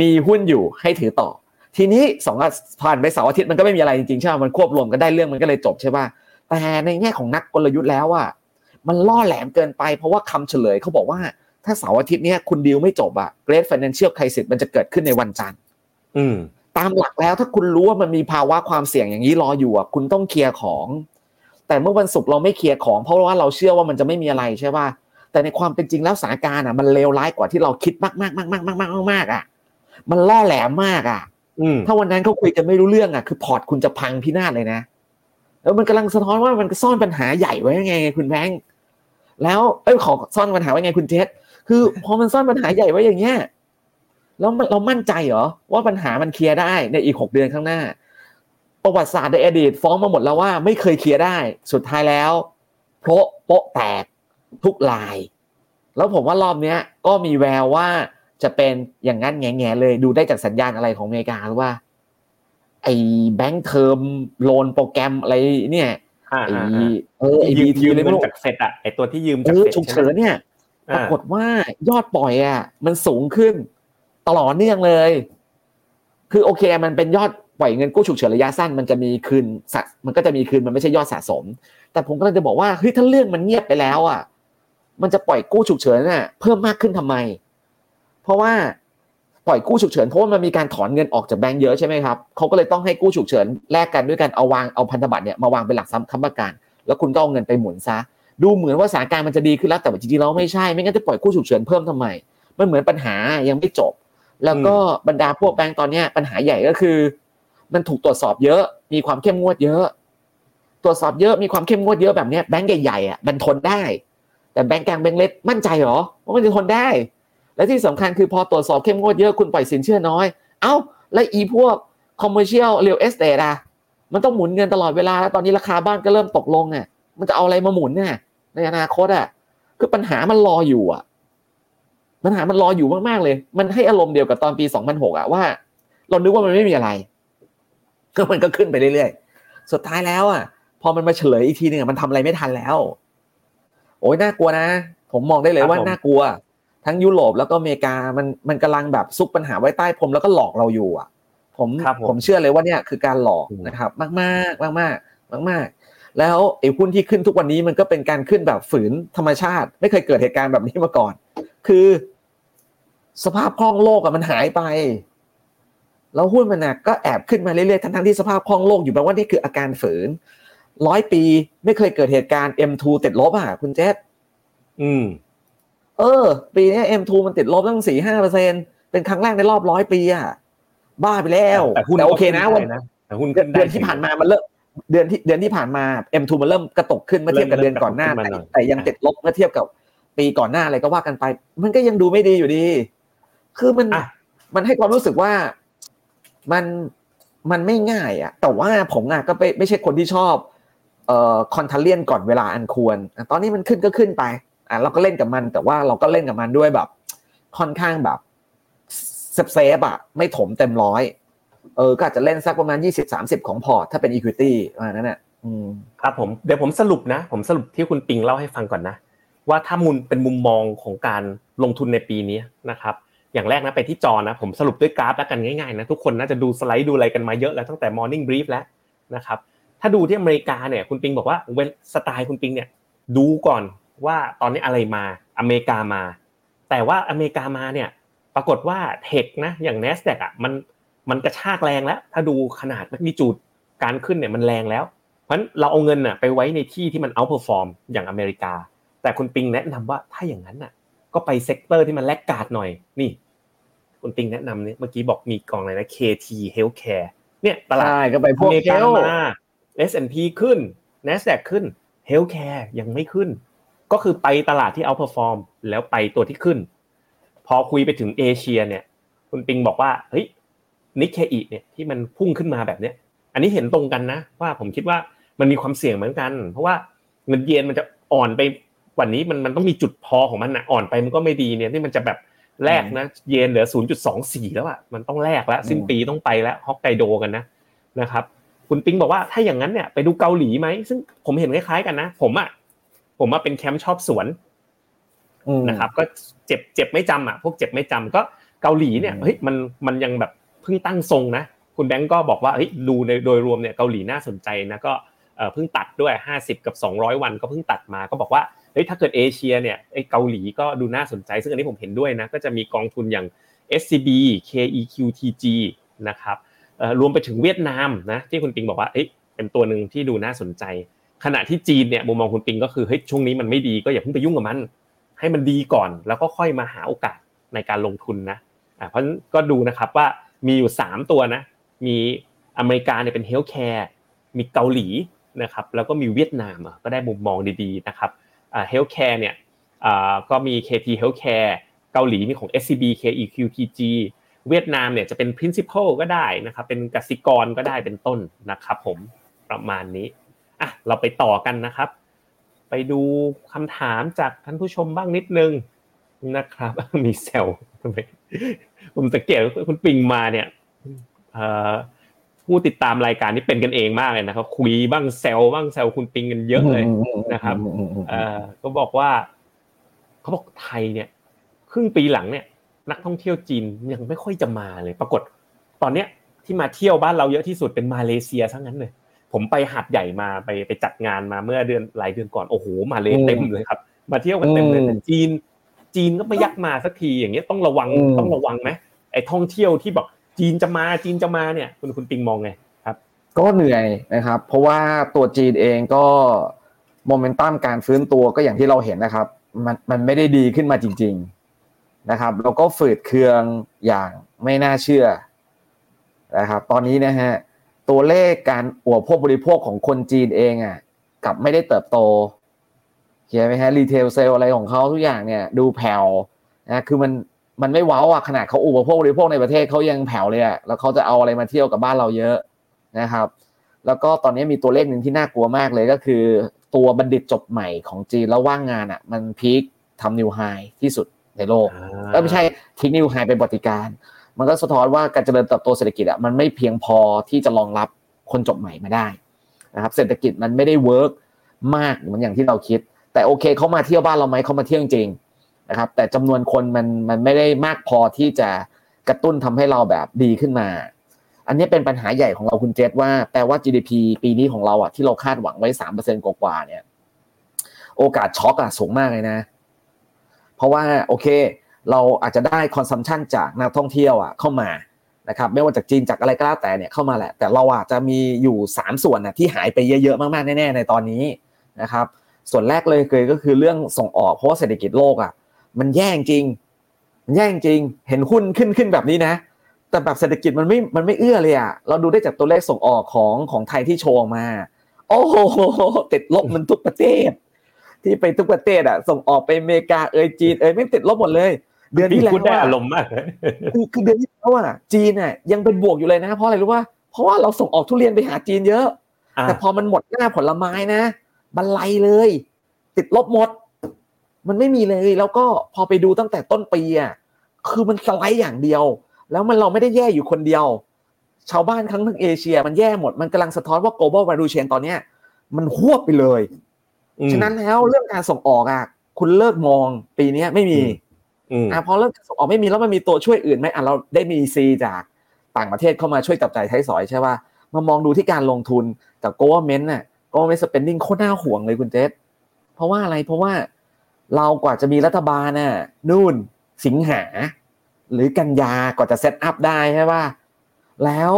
มีหุ้นอยู่ให้ถือต่อ ทีนี้สองผ่านไปเสาร์อาทิตย์มันก็ไม่มีอะไรจริงๆใช่ไหมมันควบรวมกันได้เรื่องมันก็เลยจบใช่ป่ะแต่ในแง่ของนักกลยุทธ์แล้วอะมันล่อแหลมเกินไป เพราะว่าคำเฉลยเขาบอกว่าถ้าเสาร์อาทิตย์เนี้ยคุณดีลไม่จบอะ Great Financial Crisis มันจะเกิดขึ้นในวันจันทร์ อืม ตามหลักแล้วถ้าคุณรู้ว่ามันมีภาวะความเสี่ยงอย่างนี้รออยู่อะคุณต้องเคลียร์ของ แต่เมื่อวันศุกร์เราไม่เคลียร์ของ เพราะว่าเราเชื่อว่ามันจะไม่มีอะไรใช่ป่ะแต่ในความเป็นจริงแล้วสถานการณ์อะมันเลวร้ายกว่าที่เราคิดมากมากมากมากมากมากมากอะ มันล่อแหลมมากอะถ้าวันนั้นเขาคุยกันไม่รู้เรื่องอะคือพอร์ตคุณจะพังพินาศเลยนะแล้วมันกำลังสะท้อนว่ามันซ่อนปัญหาใหญ่ไว้ยังไง คุณแบงค์แล้วเอ้ยขอซ่อนปัญหาไว้ไงคุณเจษคือพอมันซ่อนปัญหาใหญ่ไว้อย่างเงี้ย แล้วเรามั่นใจเหรอว่าปัญหามันเคลียร์ได้ในอีกหกเดือนข้างหน้า ประวัติศาสตร์ในอดีตฟ้องมาหมดแล้วว่าไม่เคยเคลียร์ได้สุดท้ายแล้วโพะโปะแตกทุกลาย แล้วผมว่ารอบเนี้ยก็มีแววว่าจะเป็นอย่างนั้นแง่ๆเลยดูได้จากสัญญาณอะไรของอเมริกาหรือว่า ไอ้แบงค์เทอมโลนโปรแกรมอะไรเนี่ยอ่าไอ้อ่าอ่าเออไอ้ยืบีมทียืมเลยเงิไม่นรู้จากเฟดอะไอตัวที่ยืมเอจากอเฟดฉุกเฉินเนี่ยปอ่ารากฏว่ายอดปล่อยอะมันสูงขึ้น ตลอดเนื่องเลย คือโอเค มันเป็นยอดปล่อยเงินกู้ฉุกเฉินระยะสั้น มันจะมีคืนสะมันก็จะมีคืนมันไม่ใช่ยอดสะสม แต่ผมก็เลยจะบอกว่าเฮ้ยถ้าเรื่องมันเงียบไปแล้วอะ มันจะปล่อยกู้ฉุกเฉินน่ะ เพิ่มมากขึ้นทำไม เพราะว่าปล่อยกู้ฉุกเฉินเพราะว่ามันมีการถอนเงินออกจากแบงก์เยอะใช่ไหมครับเขาก็เลยต้องให้กู้ฉุกเฉินแลกกันด้วยการเอาวางเอาพันธบัตรเนี่ยมาวางเป็นหลักทรัพย์ค้ำประกัน แล้วคุณก็เอาเงินไปหมุนซะ ดูเหมือนว่าสถานการณ์มันจะดีขึ้นแล้วแต่จริงๆแล้วไม่ใช่ ไม่งั้นจะปล่อยกู้ฉุกเฉินเพิ่มทำไม มันเหมือนปัญหายังไม่จบ แล้วก็บรรดาพวกแบงก์ตอนเนี้ยปัญหาใหญ่ก็คือ มันถูกตรวจสอบเยอะ มีความเข้มงวดเยอะ ตรวจสอบเยอะมีความเข้มงวดเยอะแบบเนี้ยแบงก์ใหญ่ๆอะมันทนได้ แต่แบงก์กลางแบงก์เล็กมั่นใจเหรอว่ามันจะทนได้ และที่สำคัญคือพอตรวจสอบเข้มงวดเยอะคุณปล่อยสินเชื่อน้อย เอ้า แล้วอีพวก commercial real estate อะมันต้องหมุนเงินตลอดเวลาแล้วตอนนี้ราคาบ้านก็เริ่มตกลงอะมันจะเอาอะไรมาหมุนเนี่ยในอนาคตอะคือปัญหามันรออยู่อะ ปัญหามันรออยู่มากๆเลย มันให้อารมณ์เดียวกับตอนปี 2006อะว่า เรานึกว่ามันไม่มีอะไร ก็มันก็ขึ้นไปเรื่อยๆ สุดท้ายแล้วอะพอมันมาเฉลยอีกทีหนึงอะมันทำอะไรไม่ทันแล้ว โอ้ยน่ากลัวนะ ผมมองได้เลยว่าน่ากลัว ทั้งยุโรปแล้วก็อเมริกามันมันกำลังแบบซุกปัญหาไว้ใต้พรมแล้วก็หลอกเราอยู่อะ ผมครับผมผมเชื่อเลยว่าเนี่ยคือการหลอกนะครับ มากมากมากมากมากมากๆแล้วไอ้หุ้นที่ขึ้นทุกวันนี้มันก็เป็นการขึ้นแบบฝืนธรรมชาติ ไม่เคยเกิดเหตุการณ์แบบนี้มาก่อน คือ สภาพคล่องโลกอะมันหายไป แล้วหุ้นมันน่ะก็แอบขึ้นมาเรื่อยๆ ทั้งๆที่สภาพคล่องโลกอยู่แปลว่านี่คืออาการฝืนร้อยปีไม่เคยเกิดเหตุการณ์ M2 ติดลบอะคุณเจษอืม เออ ปีนี้ M2 มันติดลบตั้งสี่ห้าเปอร์เซ็นเป็นครั้งแรกในรอบร้อยปีอะบ้าไปแล้ว แต่หุ้นโอเคนะก็วันขึ้ได้แต่หุ้นเดืขึ้อนนได้เดือนที่ผ่านมามันเริ่มเดือนที่เดือนที่ผ่านมา M2 มันเริ่มกระตกขึ้นเมื่อเทียบกับเริ่เดือมนก่อนหน้ากระตุกขึ้นมาแต่หน่อยแต่ยังติดลบเมื่อเทียบกับปีก่อนหน้าอะไรก็ว่ากันไป มันก็ยังดูไม่ดีอยู่ดี คือมันอะมันให้ความรู้สึกว่ามันมันไม่ง่ายอะแต่ว่าผมอะก็ไม่ไม่ใช่คนที่ชอบเอ่อ contrarian ก่อนเวลาอันควรอะตอนนี้มันขึ้นก็ขึ้นไปอะเราก็เล่นกับมัน แต่ว่าเราก็เล่นกับมันด้วยแบบ ค่อนข้างแบบ safe safe ๆอะไม่ถมเต็มร้อยเออก็อาจจะเล่นสักประมาณยี่สิบสามสิบของพอร์ตถ้าเป็น equity ประมาณนั้นน่ะอืมครับผมเดี๋ยวผมสรุปนะ ผมสรุปที่คุณปิงเล่าให้ฟังก่อนนะ ว่าถ้ามุนเป็นมุมมองของการลงทุนในปีนี้นะครับ อย่างแรกนะไปที่จอนะผมสรุปด้วยกราฟแล้วกันง่ายๆนะทุกคนน่าจะดูสไลด์ดูอะไรกันมาเยอะแล้วตั้งแต่ Morning Brief แล้วนะครับถ้าดูที่อเมริกาเนี่ยคุณปิงบอกว่าเวสไตล์คุณปิงเนี่ยดูก่อนว่าตอนนี้อะไรมาอเมริกามา แต่ว่าอเมริกามาเนี่ยปรากฏว่าเทคนะอย่าง N นสแ a q อะมันมันกระชากแรงแล้ว ถ้าดู magnitude การขึ้นเนี่ยมันแรงแล้ว เพราะฉะนั้นเราเอาเงินน่ะไปไว้ในที่ที่มัน outperform อย่างอเมริกา แต่คุณปิงแนะนำว่าถ้าอย่างนั้นน่ะก็ไป sector ที่มัน laggard หน่อยนี่ คุณปิงแนะนำเนี่ยเมื่อกี้บอกมีกองอะไรนะ KT Healthcare เนี่ยตลาดใช่ก็ไปพวอกเมริกา Health มา S&P ขึ้น NASDAQ ขึ้น Healthcare ยังไม่ขึ้น ก็คือไปตลาดที่ outperform แล้วไปตัวที่ขึ้น พอคุยไปถึงเอเชียเนี่ย คุณปิงบอกว่าเฮ้ยนิกเคอีเนี่ยที่มันพุ่งขึ้นมาแบบเนี้ย อันนี้เห็นตรงกันนะ ว่าผมคิดว่ามันมีความเสี่ยงเหมือนกัน เพราะว่าเงินเยนมันจะอ่อนไปกว่านี้มันมันต้องมีจุดพอของมันนะอ่อนไปมันก็ไม่ดีเนี่ยที่มันจะแบบ แลกนะ เยนเหลือ 0.24 แล้วอะมันต้องแลกแล้วสิ้นปีต้องไปแล้วฮอกไกโดกันนะนะครับ คุณปิงบอกว่าถ้าอย่างนั้นเนี่ยไปดูเกาหลีไหมซึ่งผมเห็นคล้ายๆกันนะ ผมอะผมมาเป็นแคมป์ชอบสวนนะครับ ก็เจ็บเจ็บไม่จำอะพวกเจ็บไม่จำก็เกาหลีเนี่ยเฮ้ยมันมันยังแบบเพิ่งตั้งทรงนะคุณแบงก์ก็บอกว่าเฮ้ยดูในโดยรวมเนี่ยเกาหลีน่าสนใจนะก็เพิ่งตัดด้วย 50 กับ 200 วันก็เพิ่งตัดมาก็บอกว่า เฮ้ยถ้าเกิดเอเชียเนี่ยไอเกาหลีก็ดูน่าสนใจ ซึ่งอันนี้ผมเห็นด้วยนะก็จะมีกองทุนอย่าง SCB KEQTG นะครับรวมไปถึงเวียดนามนะที่คุณปิงบอกว่าเอ้ยเป็นตัวหนึ่งที่ดูน่าสนใจ ขณะที่จีนเนี่ยมุมมองคุณปิงก็คือเฮ้ยช่วงนี้มันไม่ดีก็อย่าเพิ่งไปยุ่งกับมัน ให้มันดีก่อนแล้วก็ค่อยมาหาโอกาสในการลงทุนนะเพราะก็ดูนะครับว่ามีอยู่ 3 ตัวนะมีอเมริกาเนี่ยเป็น healthcare มีเกาหลีนะครับแล้วก็มีเวียดนามก็ได้มุมมองดีๆนะครับ healthcare เนี่ยก็มี KT Healthcare เกาหลีมีของ SCBKEQTG เวียดนามเนี่ยจะเป็น principal ก็ได้นะครับเป็นกสิกรก็ได้เป็นต้นนะครับผมประมาณนี้อะเราไปต่อกันนะครับ ไปดูคำถามจากท่านผู้ชมบ้างนิดนึงนะครับ มีเซลผมสังเกตคุณปิงมาเนี่ย ผู้ติดตามรายการนี้เป็นกันเองมากเลยนะครับคุยบ้างแซวบ้างแซวคุณปิงกันเยอะเลยนะครับก็บอกว่าเขาบอกไทยเนี่ย ครึ่งปีหลังเนี่ย นักท่องเที่ยวจีนยังไม่ค่อยจะมาเลย ปรากฏ ตอนเนี้ยที่มาเที่ยวบ้านเราเยอะที่สุดเป็นมาเลเซียซะงั้นเลย ผมไปหาดใหญ่มาไปไปจัดงานมาเมื่อเดือนหลายเดือนก่อนโอ้โหมาเลเต็มเลยครับ มาเที่ยวกันเต็มเลยแต่จีน จีนก็ไม่ยักมาสักทีอย่างเงี้ยต้องระวังต้องระวังไหมไอ้ท่องเที่ยวที่บอก จีนจะมาจีนจะมาเนี่ย คุณคุณปิงมองไงครับ ก็เหนื่อยนะครับ เพราะว่าตัวจีนเองก็โมเมนตัมการฟื้นตัวก็อย่างที่เราเห็นนะครับ มันมันไม่ได้ดีขึ้นมาจริง ๆนะครับ แล้วก็ฝืดเคืองอย่างไม่น่าเชื่อนะครับ ตอนนี้นะฮะตัวเลขการอวบพวกบริโภคของคนจีนเองอะกลับไม่ได้เติบโตเห็นไหมฮะรีเทลเซลอะไรของเขาทุกอย่างเนี่ย ดูแผ่วนะคือมัน มันไม่ว้าวอะขนาดเขาอุปโภคบริโภคในประเทศเขายังแผ่วเลยอะแล้วเขาจะเอาอะไรมาเที่ยวกับบ้านเราเยอะนะครับ แล้วก็ตอนนี้มีตัวเลขหนึ่งที่น่ากลัวมากเลยก็คือ ตัวบัณฑิตจบใหม่ของจีนแล้วว่างงานอะ มัน peak ทำ new high ที่สุดในโลกก็ไม่ใช่สิ new high เป็นประวัติการณ์ มันก็สะท้อนว่าการเจริญเติบโตเศรษฐกิจอะมันไม่เพียงพอที่จะรองรับคนจบใหม่มาได้นะครับเศรษฐกิจมันไม่ได้ work มากเหมือนอย่างที่เราคิด แต่โอเคเขามาเที่ยวบ้านเราไหมเขามาเที่ยวจริง นะครับ แต่จำนวนคนมันมันไม่ได้มากพอที่จะกระตุ้นทำให้เราแบบดีขึ้นมา อันนี้เป็นปัญหาใหญ่ของเราคุณเจษว่าแปลว่า GDP ปีนี้ของเราอะที่เราคาดหวังไว้สามเปอร์เซ็นกว่าเนี่ย โอกาสช็อกอะสูงมากเลยนะ เพราะว่าโอเค เราอาจจะได้ consumption จากนักท่องเที่ยวอะเข้ามานะครับไม่ว่าจากจีนจากอะไรก็แล้วแต่เนี่ยเข้ามาแหละ แต่เราอาจจะมีอยู่สามส่วนนะที่หายไปเยอะๆ มากๆ แน่ๆ ในตอนนี้นะครับส่วนแรกเลยเลยก็คือเรื่องส่งออกเพราะว่าเศรษฐกิจโลกอะ มันแย่งจริง มันแย่งจริง เห็นหุ้นขึ้นขึ้นแบบนี้นะ แต่แบบเศรษฐกิจมันไม่ มันไม่เอื้อเลยอะเราดูได้จากตัวเลขส่งออกของของไทยที่โชว์มา โอ้โหติดลบมันทุกประเทศ ที่ไปทุกประเทศอะส่งออกไปอเมริกาเอยจีนเอยไม่ติดลบหมดเลย เดือนที่แล้วได้อารมณ์มากคือคือเดือนที่แล้วอะจีนอะยังเป็นบวกอยู่เลยนะ เพราะอะไรรู้ว่าเพราะว่าเราส่งออกทุเรียนไปหาจีนเยอะ แต่พอมันหมดหน้าผลไม้นะบรรลัยเลย ติดลบหมด มันไม่มีเลย แล้วก็พอไปดูตั้งแต่ต้นปีอะคือมันสไลด์อย่างเดียว แล้วมันเราไม่ได้แย่อยู่คนเดียว ชาวบ้านทั้งทั้งเอเชีย มันแย่หมดมันกำลังสะท้อนว่า global value chain ตอนเนี้ย มันหวบไปเลยฉะนั้นแล้วเรื่องการส่งออกอะ คุณเลิกมองปีนี้ไม่มีอ่าพอเริ่มส่งออกไม่มีแล้วมันมีตัวช่วยอื่นไหมอะเราได้มีซีจากต่างประเทศเข้ามาช่วยจับจ่ายใช้สอยใช่ป่ะมามองดูที่การลงทุนแต่ government น่ะ government spending โคตรน่าห่วงเลยคุณเจษเพราะว่าอะไรเพราะว่า เรากว่าจะมีรัฐบาลน่ะนู่นสิงหา หรือกันยากว่าจะเซตอัพได้ใช่ป่ะแล้ว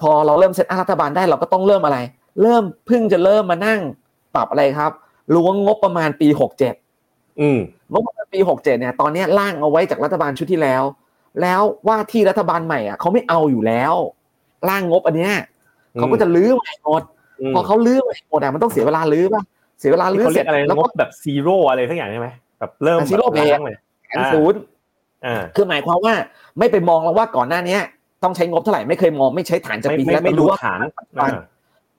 พอเราเริ่มเซตอัพรัฐบาลได้เราก็ต้องเริ่มอะไร เริ่มเพิ่งจะเริ่มมานั่งปรับอะไรครับล้วงงบประมาณปีหกเจ็ดงบประมาณปีหกเจ็ดเนี่ย ตอนนี้ร่างเอาไว้จากรัฐบาลชุดที่แล้ว แล้วว่าที่รัฐบาลใหม่อะเขาไม่เอาอยู่แล้วร่างงบอันเนี้ยเขาก็จะรื้อใหม่หมดพอเขารื้อใหม่หมดอะมันต้องเสียเวลารื้อป่ะ เสียเวลารื้อเสร็จแล้วก็แบบ zero อะไรสักอย่างใช่ไหมแบบเริ่ม zero-based เลยแอนศูนย์คือหมายความว่าไม่ไปมองแล้วว่าก่อนหน้านี้ต้องใช้งบเท่าไหร่ไม่เคยมองไม่ใช้ฐานจากปีแล้วไม่รู้ฐาน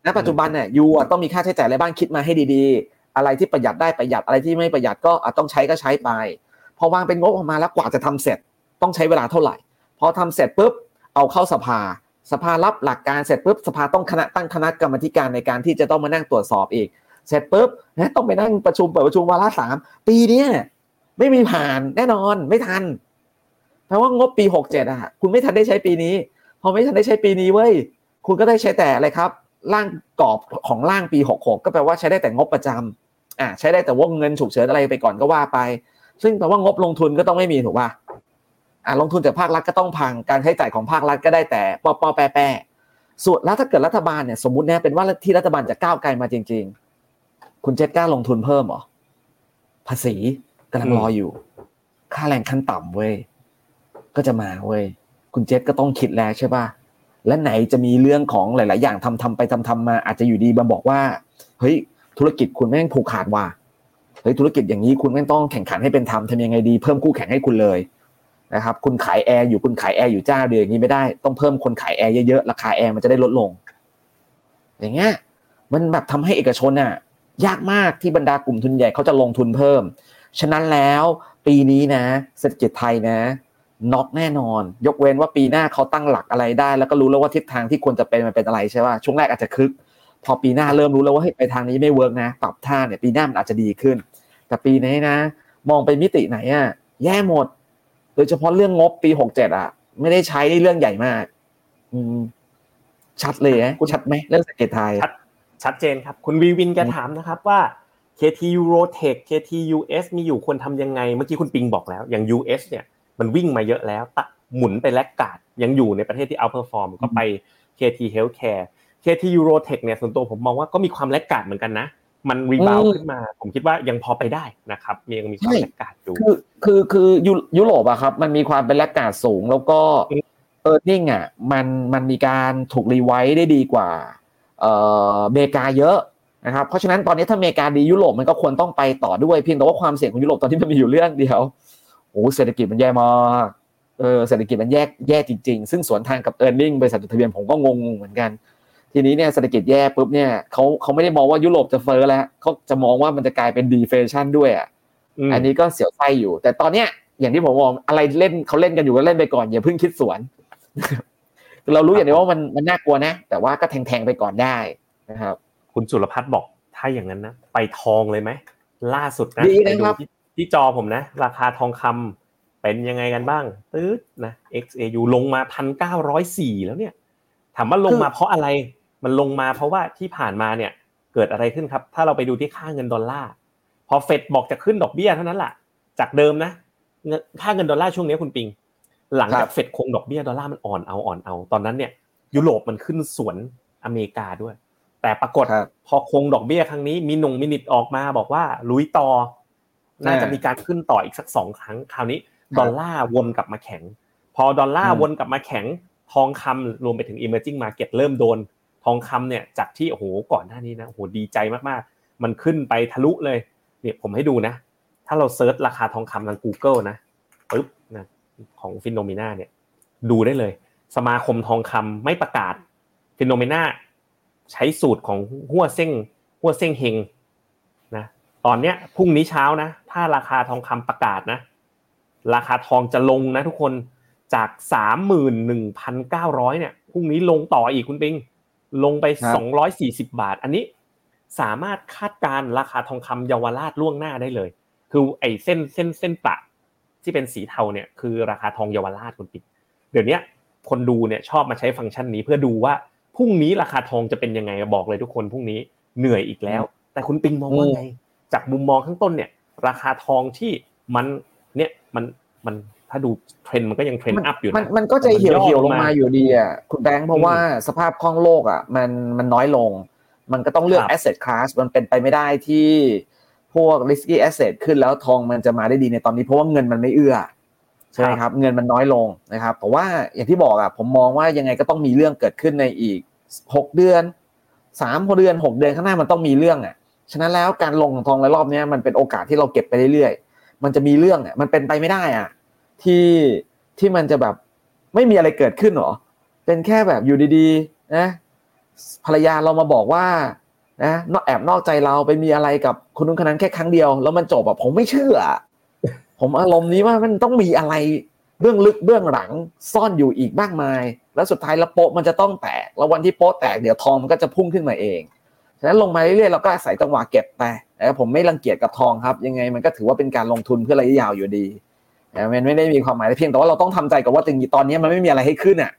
ณปัจจุบันเนี่ย you ต้องมีค่าใช้จ่ายอะไรบ้างคิดมาให้ดีๆ อะไรที่ประหยัดได้ประหยัดอะไรที่ไม่ประหยัดก็อาจต้องใช้ก็ใช้ไป พอวางเป็นงบออกมาแล้วกว่าจะทำเสร็จต้องใช้เวลาเท่าไหร่ พอทำเสร็จปุ๊บเอาเข้าสภา สภารับหลักการเสร็จปุ๊บสภาต้องคณะตั้งคณะกรรมการในการที่จะต้องมานั่งตรวจสอบอีก เสร็จปุ๊บต้องไปนั่งประชุมเปิดประชุมวาระสามปีนี้ไม่มีผ่านแน่นอนไม่ทันแปลว่างบปีหกเจ็ดอะคุณไม่ทันได้ใช้ปีนี้พอไม่ทันได้ใช้ปีนี้เว้ยคุณก็ได้ใช้แต่อะไรครับร่างกรอบของร่างปีหกหกก็แปลว่าใช้ได้แต่งบประจำอ่าใช้ได้แต่ว่าเงินฉุกเฉินอะไรไปก่อนก็ว่าไป ซึ่งแปลว่างบลงทุนก็ต้องไม่มีถูกป่ะอ่าลงทุนจากภาครัฐก็ต้องพังการใช้จ่ายของภาครัฐก็ได้แต่ปอปอแปแปส่วนแล้วถ้าเกิดรัฐบาลเนี่ยสมมติเนี่ยเป็นว่าที่รัฐบาลจะก้าวไกลมาจริง ๆ คุณเจ็ดกล้าลงทุนเพิ่มหรอ ภาษีกำลังรออยู่ ค่าแรงขั้นต่ำเว้ย ก็จะมาเว้ย คุณเจษก็ต้องคิดแล้วใช่ป่ะ และไหนจะมีเรื่องของหลาย ๆ อย่างทำทำไปทำทำมา อาจจะอยู่ดีมาบอกว่า เฮ้ย ธุรกิจคุณแม่งผูกขาดว่ะ เฮ้ย ธุรกิจอย่างนี้คุณแม่งต้องแข่งขันให้เป็นธรรมทำยังไงดี เพิ่มคู่แข่งให้คุณเลยนะครับ คุณขายแอร์อยู่ คุณขายแอร์อยู่เจ้าเดียวอย่างนี้ไม่ได้ ต้องเพิ่มคนขายแอร์เยอะ ๆ ราคาแอร์มันจะได้ลดลง อย่างเงี้ย มันแบบทำให้เอกชนน่ะ ยากมากที่บรรดากลุ่มทุนใหญ่เขาจะลงทุนเพิ่ม ฉะนั้นแล้วปีนี้นะเศรษฐกิจไทยนะน็อกแน่นอน ยกเว้นว่าปีหน้าเขาตั้งหลักอะไรได้ แล้วก็รู้แล้วว่าทิศทางที่ควรจะเป็นมันเป็นอะไรใช่ป่ะช่วงแรกอาจจะคึก พอปีหน้าเริ่มรู้แล้วว่าเฮ้ยไปทางนี้ไม่ work นะปรับท่าเนี่ยปีหน้ามันอาจจะดีขึ้น แต่ปีนี้นะ มองไปมิติไหนอะแย่หมด โดยเฉพาะเรื่องงบปีหกเจ็ดอะไม่ได้ใช้เรื่องใหญ่มาก อืมชัดเลยนะชัดไหมเรื่องเศรษฐกิจไทยชัด ชัดเจนครับ คุณวีวินแกถามนะครับว่า KT Eurotech KT US มีอยู่ควรทำยังไง เมื่อกี้คุณปิงบอกแล้ว อย่าง US เนี่ยมันวิ่งมาเยอะแล้วตหมุนไป laggardยังอยู่ในประเทศที่ outperform ก็ไป KT Healthcare KT Eurotech เนี่ยส่วนตัวผมมองว่าก็มีความ laggard เหมือนกันนะมัน rebound ขึ้นมา ผมคิดว่ายังพอไปได้นะครับมียังมีความ laggard อยู่คือคือคือยุโรปอะครับมันมีความเป็น laggard สูงแล้วก็ earning อะมันมันมีการถูก revise ได้ดีกว่าเอ่อเมกาเยอะนะครับเพราะฉะนั้นตอนนี้ถ้าอเมริกาดียุโรปมันก็ควรต้องไปต่อด้วยเพียงแต่ว่าความเสี่ยงของยุโรปตอนที่มันมีอยู่เรื่องเดียวโอ้เศรษฐกิจมันแย่มากเออเศรษฐกิจมันแย่แย่จริงๆ ซึ่งสวนทางกับเออร์เน็งบริษัทจดทะเบียนผมก็งงเหมือนกัน ทีนี้เนี่ยเศรษฐกิจแย่ปุ๊บเนี่ยเขาเขาไม่ได้มองว่ายุโรปจะเฟ้อแล้วเขาจะมองว่ามันจะกลายเป็นดีเฟชันด้วยอะอันนี้ก็เสียวไส้อยู่ แต่ตอนเนี้ยอย่างที่ผมมองอะไรเล่นเขาเล่นกันอยู่ก็เล่นไปก่อนอย่าเพิ่งคิดสวน เรารู้อย่างนี้ว่ามันมันน่ากลัวนะ แต่ว่าก็แทงๆไปก่อนได้นะครับ คุณสุรพัฒน์บอกถ้าอย่างนั้นนะไปทองเลยไหมล่าสุดนะดีนะครับที่จอผมนะ ราคาทองคำเป็นยังไงกันบ้างตืดนะ XAU ลงมาพันเก้าร้อยสี่แล้วเนี่ย ถามว่าลงมาเพราะอะไร มันลงมาเพราะว่าที่ผ่านมาเนี่ย เกิดอะไรขึ้นครับ ถ้าเราไปดูที่ค่าเงินดอลลาร์พอเฟดบอกจะขึ้นดอกเบี้ยเท่านั้นแหละจากเดิมนะค่าเงินดอลลาร์ช่วงนี้คุณปิง หลังจากเฟดคงดอกเบี้ยดอลลาร์มันอ่อนเอาอ่อนเอา ตอนนั้นเนี่ย ยุโรปมันขึ้นสวนอเมริกาด้วย แต่ปรากฏพอคงดอกเบี้ยครั้งนี้มีหนุ่ง minute ออกมาบอกว่าลุยต่อ น่าจะมีการขึ้นต่ออีกสักสองครั้งคราวนี้ดอลลาร์วนกลับมาแข็ง พอดอลลาร์วนกลับมาแข็ง ทองคำรวมไปถึง emerging market เริ่มโดน ทองคำเนี่ยจากที่โอ้โหก่อนหน้านี้นะโอ้โหดีใจมากๆ มันขึ้นไปทะลุเลยเนี่ยผมให้ดูนะ ถ้าเรา search ราคาทองคำทาง Google นะปึ๊บนะ ของ Finnomena เนี่ย ดูได้เลย สมาคมทองคำไม่ประกาศฟินโนมิน่าใช้สูตรของหัวเส้งหัวเส้งเฮงนะตอนเนี้ยพรุ่งนี้เช้านะ ถ้าราคาทองคำประกาศนะ ราคาทองจะลงนะทุกคนจากสามหมื่นหนึ่งพันเก้าร้อยเนี่ยพรุ่งนี้ลงต่ออีกคุณปิง ลงไปสองร้อยสี่สิบาท อันนี้สามารถคาดการราคาทองคำเยาวราชล่วงหน้าได้เลย คือไอ้เส้นเส้นเส้นปะ ที่เป็นสีเทาเนี่ยคือราคาทองเยาวราชคุณปิงเดี๋ยวนี้คนดูเนี่ยชอบมาใช้ฟังก์ชันนี้เพื่อดูว่าพรุ่งนี้ราคาทองจะเป็นยังไงบอกเลยทุกคนพรุ่งนี้เหนื่อยอีกแล้ว แต่คุณปิงมองว่าไง จากมุมมองข้างต้นเนี่ย ราคาทองที่มันเนี่ยมันมันถ้าดูเทรนด์มันก็ยัง trend up อยู่มันมันก็จะเหี่ยวเหี่ยวลงมาอยู่ดีอะคุณแบงค์เพราะว่าสภาพคล่องโลกอะมันมันน้อยลง มันก็ต้องเลือก asset class มันเป็นไปไม่ได้ที่ พวก risky asset ขึ้นแล้วทองมันจะมาได้ดีในตอนนี้เพราะว่าเงินมันไม่เอื้อใช่ไหมครับเงินมันน้อยลงนะครับแต่ว่าอย่างที่บอกอะผมมองว่ายังไงก็ต้องมีเรื่องเกิดขึ้นในอีกหกเดือนสามเดือนหกเดือนข้างหน้ามันต้องมีเรื่องอะฉะนั้นแล้วการลงทองในรอบนี้มันเป็นโอกาสที่เราเก็บไปเรื่อยๆมันจะมีเรื่องอะมันเป็นไปไม่ได้อะที่ที่มันจะแบบไม่มีอะไรเกิดขึ้นหรอเป็นแค่แบบอยู่ดีๆนะภรรยาเรามาบอกว่า นะนอกแอบนอกใจเราไปมีอะไรกับคนนู้นคนนั้นแค่ครั้งเดียว แล้วมันจบแบบผมไม่เชื่อ ผมอารมณ์นี้ว่ามันต้องมีอะไรเบื้องลึกเบื้องหลังซ่อนอยู่อีกมากมาย แล้วสุดท้ายแล้วโป๊ะมันจะต้องแตก แล้ววันที่โป๊ะแตกเดี๋ยวทองมันก็จะพุ่งขึ้นมาเองฉะนั้นลงมาเรื่อยๆเราก็อาศัยจังหวะเก็บไปแต่ผมไม่รังเกียจกับทองครับ ยังไงมันก็ถือว่าเป็นการลงทุนเพื่อระยะยาวอยู่ดีมันไม่ได้มีความหมายเพียงแต่ว่าเราต้องทำใจกับว่าถึงตอนนี้มันไม่มีอะไรให้ขึ้นอะ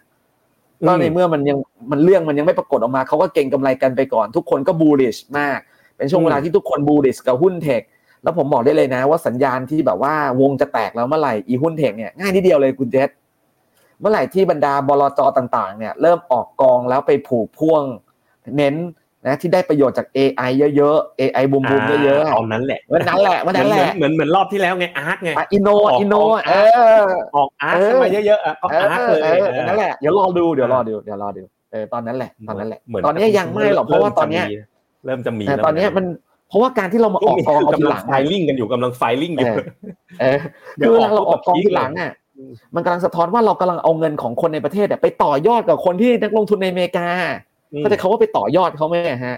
ก็ในเมื่อมันยังมันเรื่องมันยังไม่ปรากฏออกมาเขาก็เก่งกำไรกันไปก่อน ทุกคนก็บูริชมาก เป็นช่วงเวลาที่ทุกคนบูริชกับหุ้นเทคแล้วผมบอกได้เลยนะ ว่าสัญญาณที่แบบว่าวงจะแตกแล้วเมื่อไหร่อีหุ้นเทคเนี่ยง่ายนิดเดียวเลยคุณเจษเมื่อไหร่ที่บรรดาบลจต่าง ๆ เนี่ย เริ่มออกกองแล้วไปผูกพ่วง เน้น นะที่ได้ประโยชน์จาก AI เยอะๆ AI บูมบูมเยอะๆตอนนั้นแหละวันนั้นแหละวันนั้นแหละเหมือนเหมือนรอบที่แล้วไงอาร์ตไงอินโนอินโนเออออกอาร์ตมาเยอะๆก็อาร์ตเลยนั่นแหละเดี๋ยวรอดูเดี๋ยวรอดูเดี๋ยวรอดูเออตอนนั้นแหละตอนนั้นแหละตอนนี้ยังไม่หรอกเพราะว่าตอนนี้เริ่มจะมีตอนนี้มันเพราะว่าการที่เรามาออกกองทีหลังไฟลิ่งกันอยู่กำลังไฟลิ่งอยู่เออคือเราออกกองทีหลังอะมันกำลังสะท้อนว่าเรากำลังเอาเงินของคนในประเทศไปต่อยอดกับคนที่นักลงทุนในอเมริกา เขาจะเขาว่าไปต่อยอดเขาไหมฮะ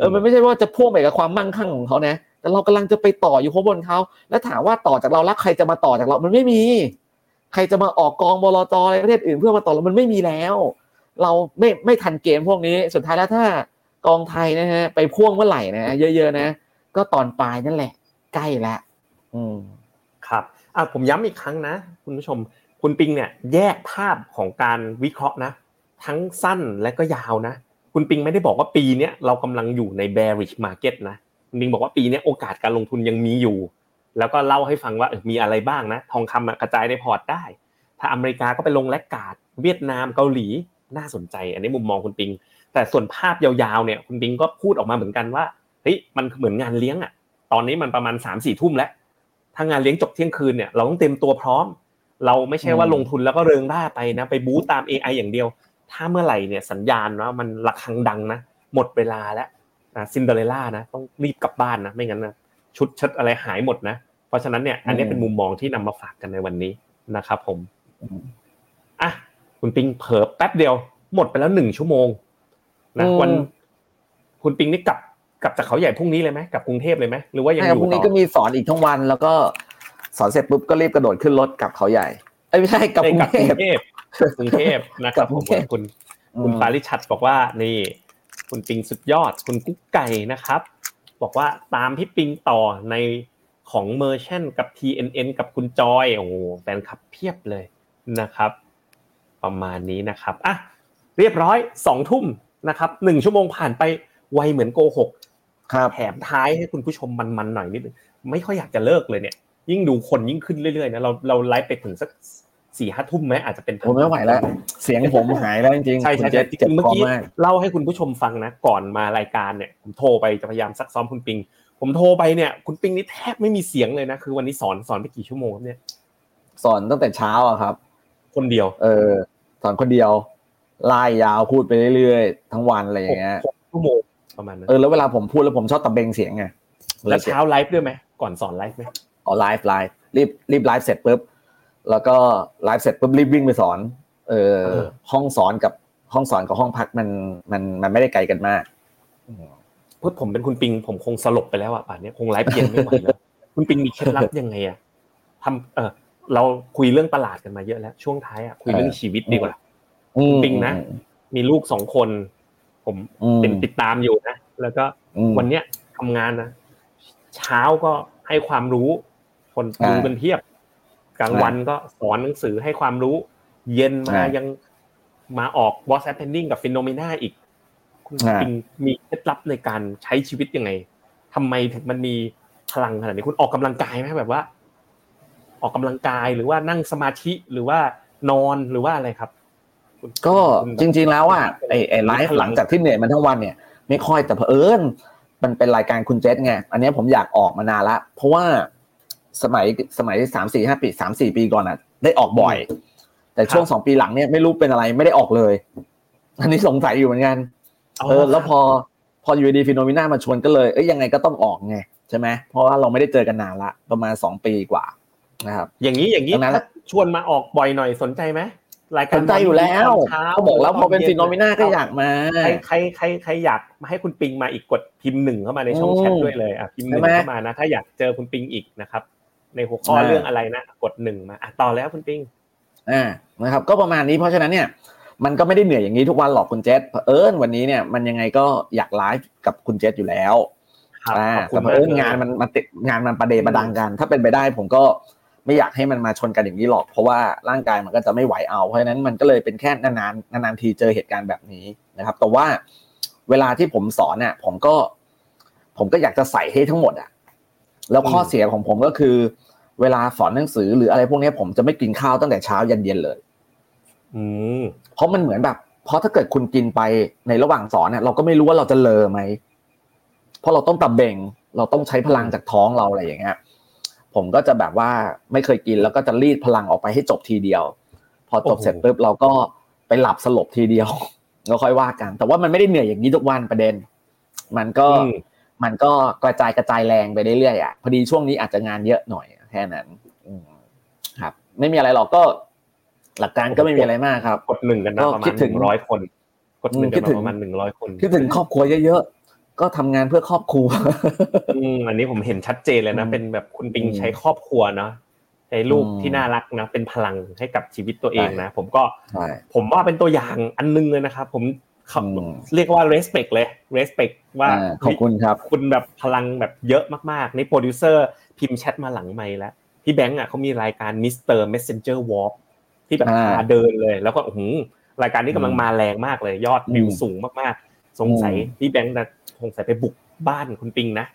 เออมันไม่ใช่ว่าจะพ่วงไปกับความมั่งคั่งของเขานะแต่เรากำลังจะไปต่ออยู่ข้างบนเขาแล้วถามว่าต่อจากเราแล้วใครจะมาต่อจากเรา มันไม่มี ใครจะมาออกกองบลจในประเทศอื่นเพื่อมาต่อเรามันไม่มีแล้ว เราไม่ไม่ทันเกมพวกนี้สุดท้ายแล้วถ้ากองไทยนะฮะไปพ่วงเมื่อไหร่นะเยอะ ๆ นะ ก็ตอนปลายนั่นแหละ ใกล้แล้วอืมครับอะผมย้ำอีกครั้งนะ คุณผู้ชมคุณปิงเนี่ยแยกภาพของการวิเคราะห์นะ ทั้งสั้นและก็ยาวนะ คุณปิงไม่ได้บอกว่าปีนี้เรากำลังอยู่ใน bearish market นะคุณปิงบอกว่าปีนี้โอกาสการลงทุนยังมีอยู่ แล้วก็เล่าให้ฟังว่ามีอะไรบ้างนะ ทองคำกระจายในพอร์ตได้ ถ้าอเมริกาก็ไปลงแลกกาดเวียดนามเกาหลีน่าสนใจ อันนี้มุมมองคุณปิง แต่ส่วนภาพยาวๆเนี่ยคุณปิงก็พูดออกมาเหมือนกันว่าเฮ้ยมันเหมือนงานเลี้ยงอะตอนนี้มันประมาณ3ามสี่ทุ่มแล้วถ้างานเลี้ยงจบเที่ยงคืนเนี่ยเราต้องเต็มตัวพร้อม เราไม่ใช่ว่าลงทุนแล้วก็เริงร่าไปนะไปบู๊ตาม AI อย่างเดียว ถ้าเมื่อไหร่เนี่ยสัญญาณว่ามันระฆังดังนะหมดเวลาแล้วนะซินเดอเรลล่านะต้องรีบกลับบ้านนะไม่งั้นนะชุดชัดอะไรหายหมดนะเพราะฉะนั้นเนี่ยอันนี้เป็นมุมมองที่นำมาฝากกันในวันนี้นะครับผมอะคุณปิงเผิบแป๊บเดียว หมดไปแล้วหนึ่งชั่วโมงนะวันคุณปิงนี่กลับกลับจากเขาใหญ่พรุ่งนี้เลยไหมกลับกรุงเทพเลยไหมหรือว่ายังอยู่ต่อพรุ่งนี้ก็มีสอนอีกทั้งวัน แล้วก็สอนเสร็จปุ๊บก็รีบกระโดดขึ้นรถกลับเขาใหญ่ไม่ใช่กลับกรุงเทพ กรุงเทพนะครับผมคุณคุณปาริชัดบอกว่านี่คุณปิงสุดยอด คุณกุ๊กไก่นะครับ บอกว่าตามพี่ปิงต่อในของเมอร์ชันกับ TNN กับคุณจอยโอ้แฟนคลับเพียบเลยนะครับ ประมาณนี้นะครับอะเรียบร้อยสองทุ่มนะครับหนึ่งชั่วโมงผ่านไปไวเหมือนโกหกแถมท้ายให้คุณผู้ชมมันๆหน่อยนิดนึงไม่ค่อยอยากจะเลิกเลยเนี่ย ยิ่งดูคนยิ่งขึ้นเรื่อยๆนะเราเราไลฟ์ไปถึงสัก สี่ห้าทุ่มไหมอาจจะเป็นผมไม่ไหวแล้ว เสียงผมหายแล้วจริงๆใช่ใช่จริงเมื่อกี้เล่าให้คุณผู้ชมฟังนะก่อนมารายการเนี่ยผมโทรไปจะพยายามซักซ้อมคุณปิง ผมโทรไปเนี่ย คุณปิงนี่แทบไม่มีเสียงเลยนะคือวันนี้สอนสอนไปกี่ชั่วโมงครับเนี่ย สอนตั้งแต่เช้าอะครับ คนเดียว เออ สอนคนเดียวไล่ยาวพูดไปเรื่อยๆทั้งวันอะไรอย่างเงี้ยชั่วโมงประมาณนั้นเออแล้วเวลาผมพูดแล้วผมชอบตะเบงเสียงไงแล้วเช้าไลฟ์ด้วยไหมก่อนสอนไลฟ์ไหมอ๋อไลฟ์ไลฟ์รีบรีบไลฟ์เสร็จปุ๊บ แล้วก็ไลฟ์เสร็จปุ๊บรีบวิ่งไปสอนเออห้องสอนกับห้องสอนกับห้องพักมันมันมันไม่ได้ไกลกันมากพูดผมเป็นคุณปิง ผมคงสลบไปแล้วอะป่านนี้คงไลฟ์เย็นไม่ไหวแล้วคุณปิงมีเคล็ดลับยังไงอะทำเออเราคุยเรื่องตลาดกันมาเยอะแล้ว ช่วงท้ายอะคุยเรื่องชีวิตดีกว่าปิงนะมีลูกสองคน ผมเป็นติดตามอยู่นะแล้วก็วันเนี้ยทำงานนะเช้าก็ให้ความรู้ คนดูเป็นเทียบ กลางวันก็สอนหนังสือให้ความรู้ เย็นมายังมาออก What's Happening กับฟิโนเมนาอีก คุณปิงมีเคล็ดลับในการใช้ชีวิตยังไงทำไมถึงมันมีพลังขนาดนี้คุณออกกำลังกายไหมแบบว่า ออกกำลังกายหรือว่านั่งสมาธิหรือว่านอนหรือว่าอะไรครับ ก็จริง ๆ แล้วอะไอ้ไอ้ไลฟ์หลังจากที่เหนื่อยมันทั้งวันเนี่ย ไม่ค่อยแต่เผอิญมันเป็นรายการคุณเจษไงอันนี้ผมอยากออกมานานละเพราะว่า สมัยสมัยสามสี่ห้าปีสามสี่ปีก่อนอะ ได้ออกบ่อย แต่ช่วงสองปีหลังเนี่ยไม่รู้เป็นอะไรไม่ได้ออกเลย อันนี้สงสัยอยู่เหมือนกันเออ แล้วพอพออยู่ดี Finnomena มาชวนก็เลยเอ้ยยังไงก็ต้องออกไงใช่ไหมเพราะว่าเราไม่ได้เจอกันนานละประมาณสองปีกว่านะครับ อย่างนี้อย่างนี้ถ้าชวนมาออกบ่อยหน่อยสนใจไหมรายการสนใจอยู่แล้วตนช้เขาบอกแล้วพอเป็นฟิโนมิน่าก็อยากมาใครใครใครใครอยากมาให้คุณปิงมาอีกกดพิมพ์หนึ่งเข้ามาในช่องอืมแชทด้วยเลยอะพิมพ์หนึ่งใช่ไหมเข้ามานะ ถ้าอยากเจอคุณปิงอีกนะครับ ในหัวข้ออ่าเรื่องอะไรนะกดหนึ่งมาอะต่อแล้วคุณปิงอ่านะครับ ก็ประมาณนี้เพราะฉะนั้นเนี่ยมันก็ไม่ได้เหนื่อยอย่างนี้ทุกวันหรอกคุณเจษเผอิญวันนี้เนี่ยมันยังไงก็อยากไลฟ์กับคุณเจษอยู่แล้วครับอ่าขอบคุณแต่เผมากอิญเลยงานมันมันติดงานมันประเดประดังกัน ถ้าเป็นไปได้ผมก็ไม่อยากให้มันมาชนกันอย่างนี้หรอกเพราะว่าร่างกายมันก็จะไม่ไหวเอา เพราะฉะนั้นมันก็เลยเป็นแค่นานๆนานๆทีเจอเหตุการณ์แบบนี้นะครับ แต่ว่าเวลาที่ผมสอนเนี่ยผมก็ ผมก็อยากจะใส่ให้ทั้งหมดอะแล้วข้อเสียของผมก็คือ เวลาสอนหนังสือหรืออะไรพวกนี้ผมจะไม่กินข้าวตั้งแต่เช้ายันเย็นเลย อืมเพราะมันเหมือนแบบเพราะถ้าเกิดคุณกินไปในระหว่างสอนเนี่ยเราก็ไม่รู้ว่าเราจะเลอไหมเพราะเราต้องตะเบ่งเราต้องใช้พลังจากท้องเราอะไรอย่างเงี้ยผมก็จะแบบว่าไม่เคยกินแล้วก็จะรีดพลังออกไปให้จบทีเดียว พอจบเสร็จปุ๊บเราก็ไปหลับสลบทีเดียวแล้วค่อยว่ากัน แต่ว่ามันไม่ได้เหนื่อยอย่างนี้ทุกวันประเด็น มันก็อืมมันก็กระจายกระจายแรงไปเรื่อยๆอะพอดีช่วงนี้อาจจะงานเยอะหน่อยแค่นั้นอืมครับ ไม่มีอะไรหรอกก็ หลักการก็ไม่มีอะไรมากครับ กดหนึ่งกันนะก็ประมาคิณดหถึนึ่งงร้อยคน กดหนึ่งคิกันดถึงประมาณหนึ่งร้อยคนคิดถึงครอบครัวเยอะๆก็ทำงานเพื่อครอบครัวอืมอันนี้ผมเห็นชัดเจนเลยนะอืมเป็นแบบคุณปิงอืมใช้ครอบครัวเนาะใช้ลูกอืมที่น่ารักนะ เป็นพลังให้กับชีวิตตัวเองใช่นะ ผมก็ใช่ผมว่าเป็นตัวอย่างอันนึงเลยนะครับผมเขาอืมเรียกว่า respect เลย respect ว่าอ่าขอบคุณครับ คุณแบบพลังแบบเยอะมากๆ ในโปรดิวเซอร์ พิมพ์แชทมาหลังไมค์แล้วพี่แบงค์อะเขามีรายการ Mr. Messenger Walk ที่แบบอ่าพาเดินเลย แล้วก็โอ้โหรายการนี้กำลังมาแรงมากเลย ยอดวิวอืมสูงมากๆ สงสัยอืมพี่แบงค์นะสงสัยไปบุกบ้านคุณปิงนะ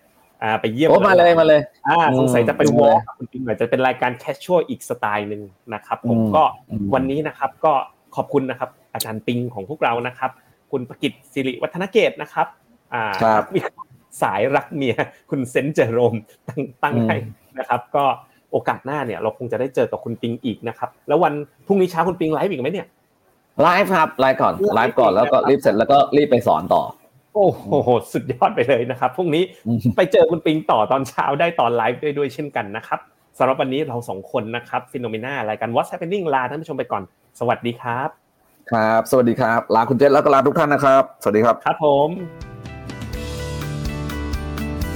อ่าไปเยี่ยมโอ้มาเลยมาเลยอ่าอืมสงสัยจะไปอืม walk คุณปิงหน่อยจะเป็นรายการ casual อีกสไตล์หนึ่งนะครับ ผมอืมก็อืมวันนี้นะครับก็ขอบคุณนะครับ อาจารย์ปิงของพวกเรานะครับ คุณประกิตสิริวัฒนเกตนะครับอ่าครับมี สายรักเมียคุณเซนต์เจอโรมตั้งตั้งอืมให้นะครับก็โอกาสหน้าเนี่ยเราคงจะได้เจอกับคุณปิงอีกนะครับแล้ววันพรุ่งนี้เช้าคุณปิงไลฟ์อีกไหมเนี่ยไลฟ์ครับไลฟ์ก่อนไลฟ์ไลฟ์ก่อนแล้วก็นะครับรีบเสร็จแล้วก็รีบไปสอนต่อ โอ้โหสุดยอดไปเลยนะครับพรุ่งนี้อืมไปเจอคุณปิงต่อตอนเช้าได้ตอนไลฟ์ด้วยด้วยเช่นกันนะครับสำหรับวันนี้เราสองคนนะครับ Finnomena รายการ What's Happening ลาท่านผู้ชมไปก่อน สวัสดีครับ ครับ สวัสดีครับ ลาคุณเจษแล้วก็ลาทุกท่านนะครับ สวัสดีครับ ครับผม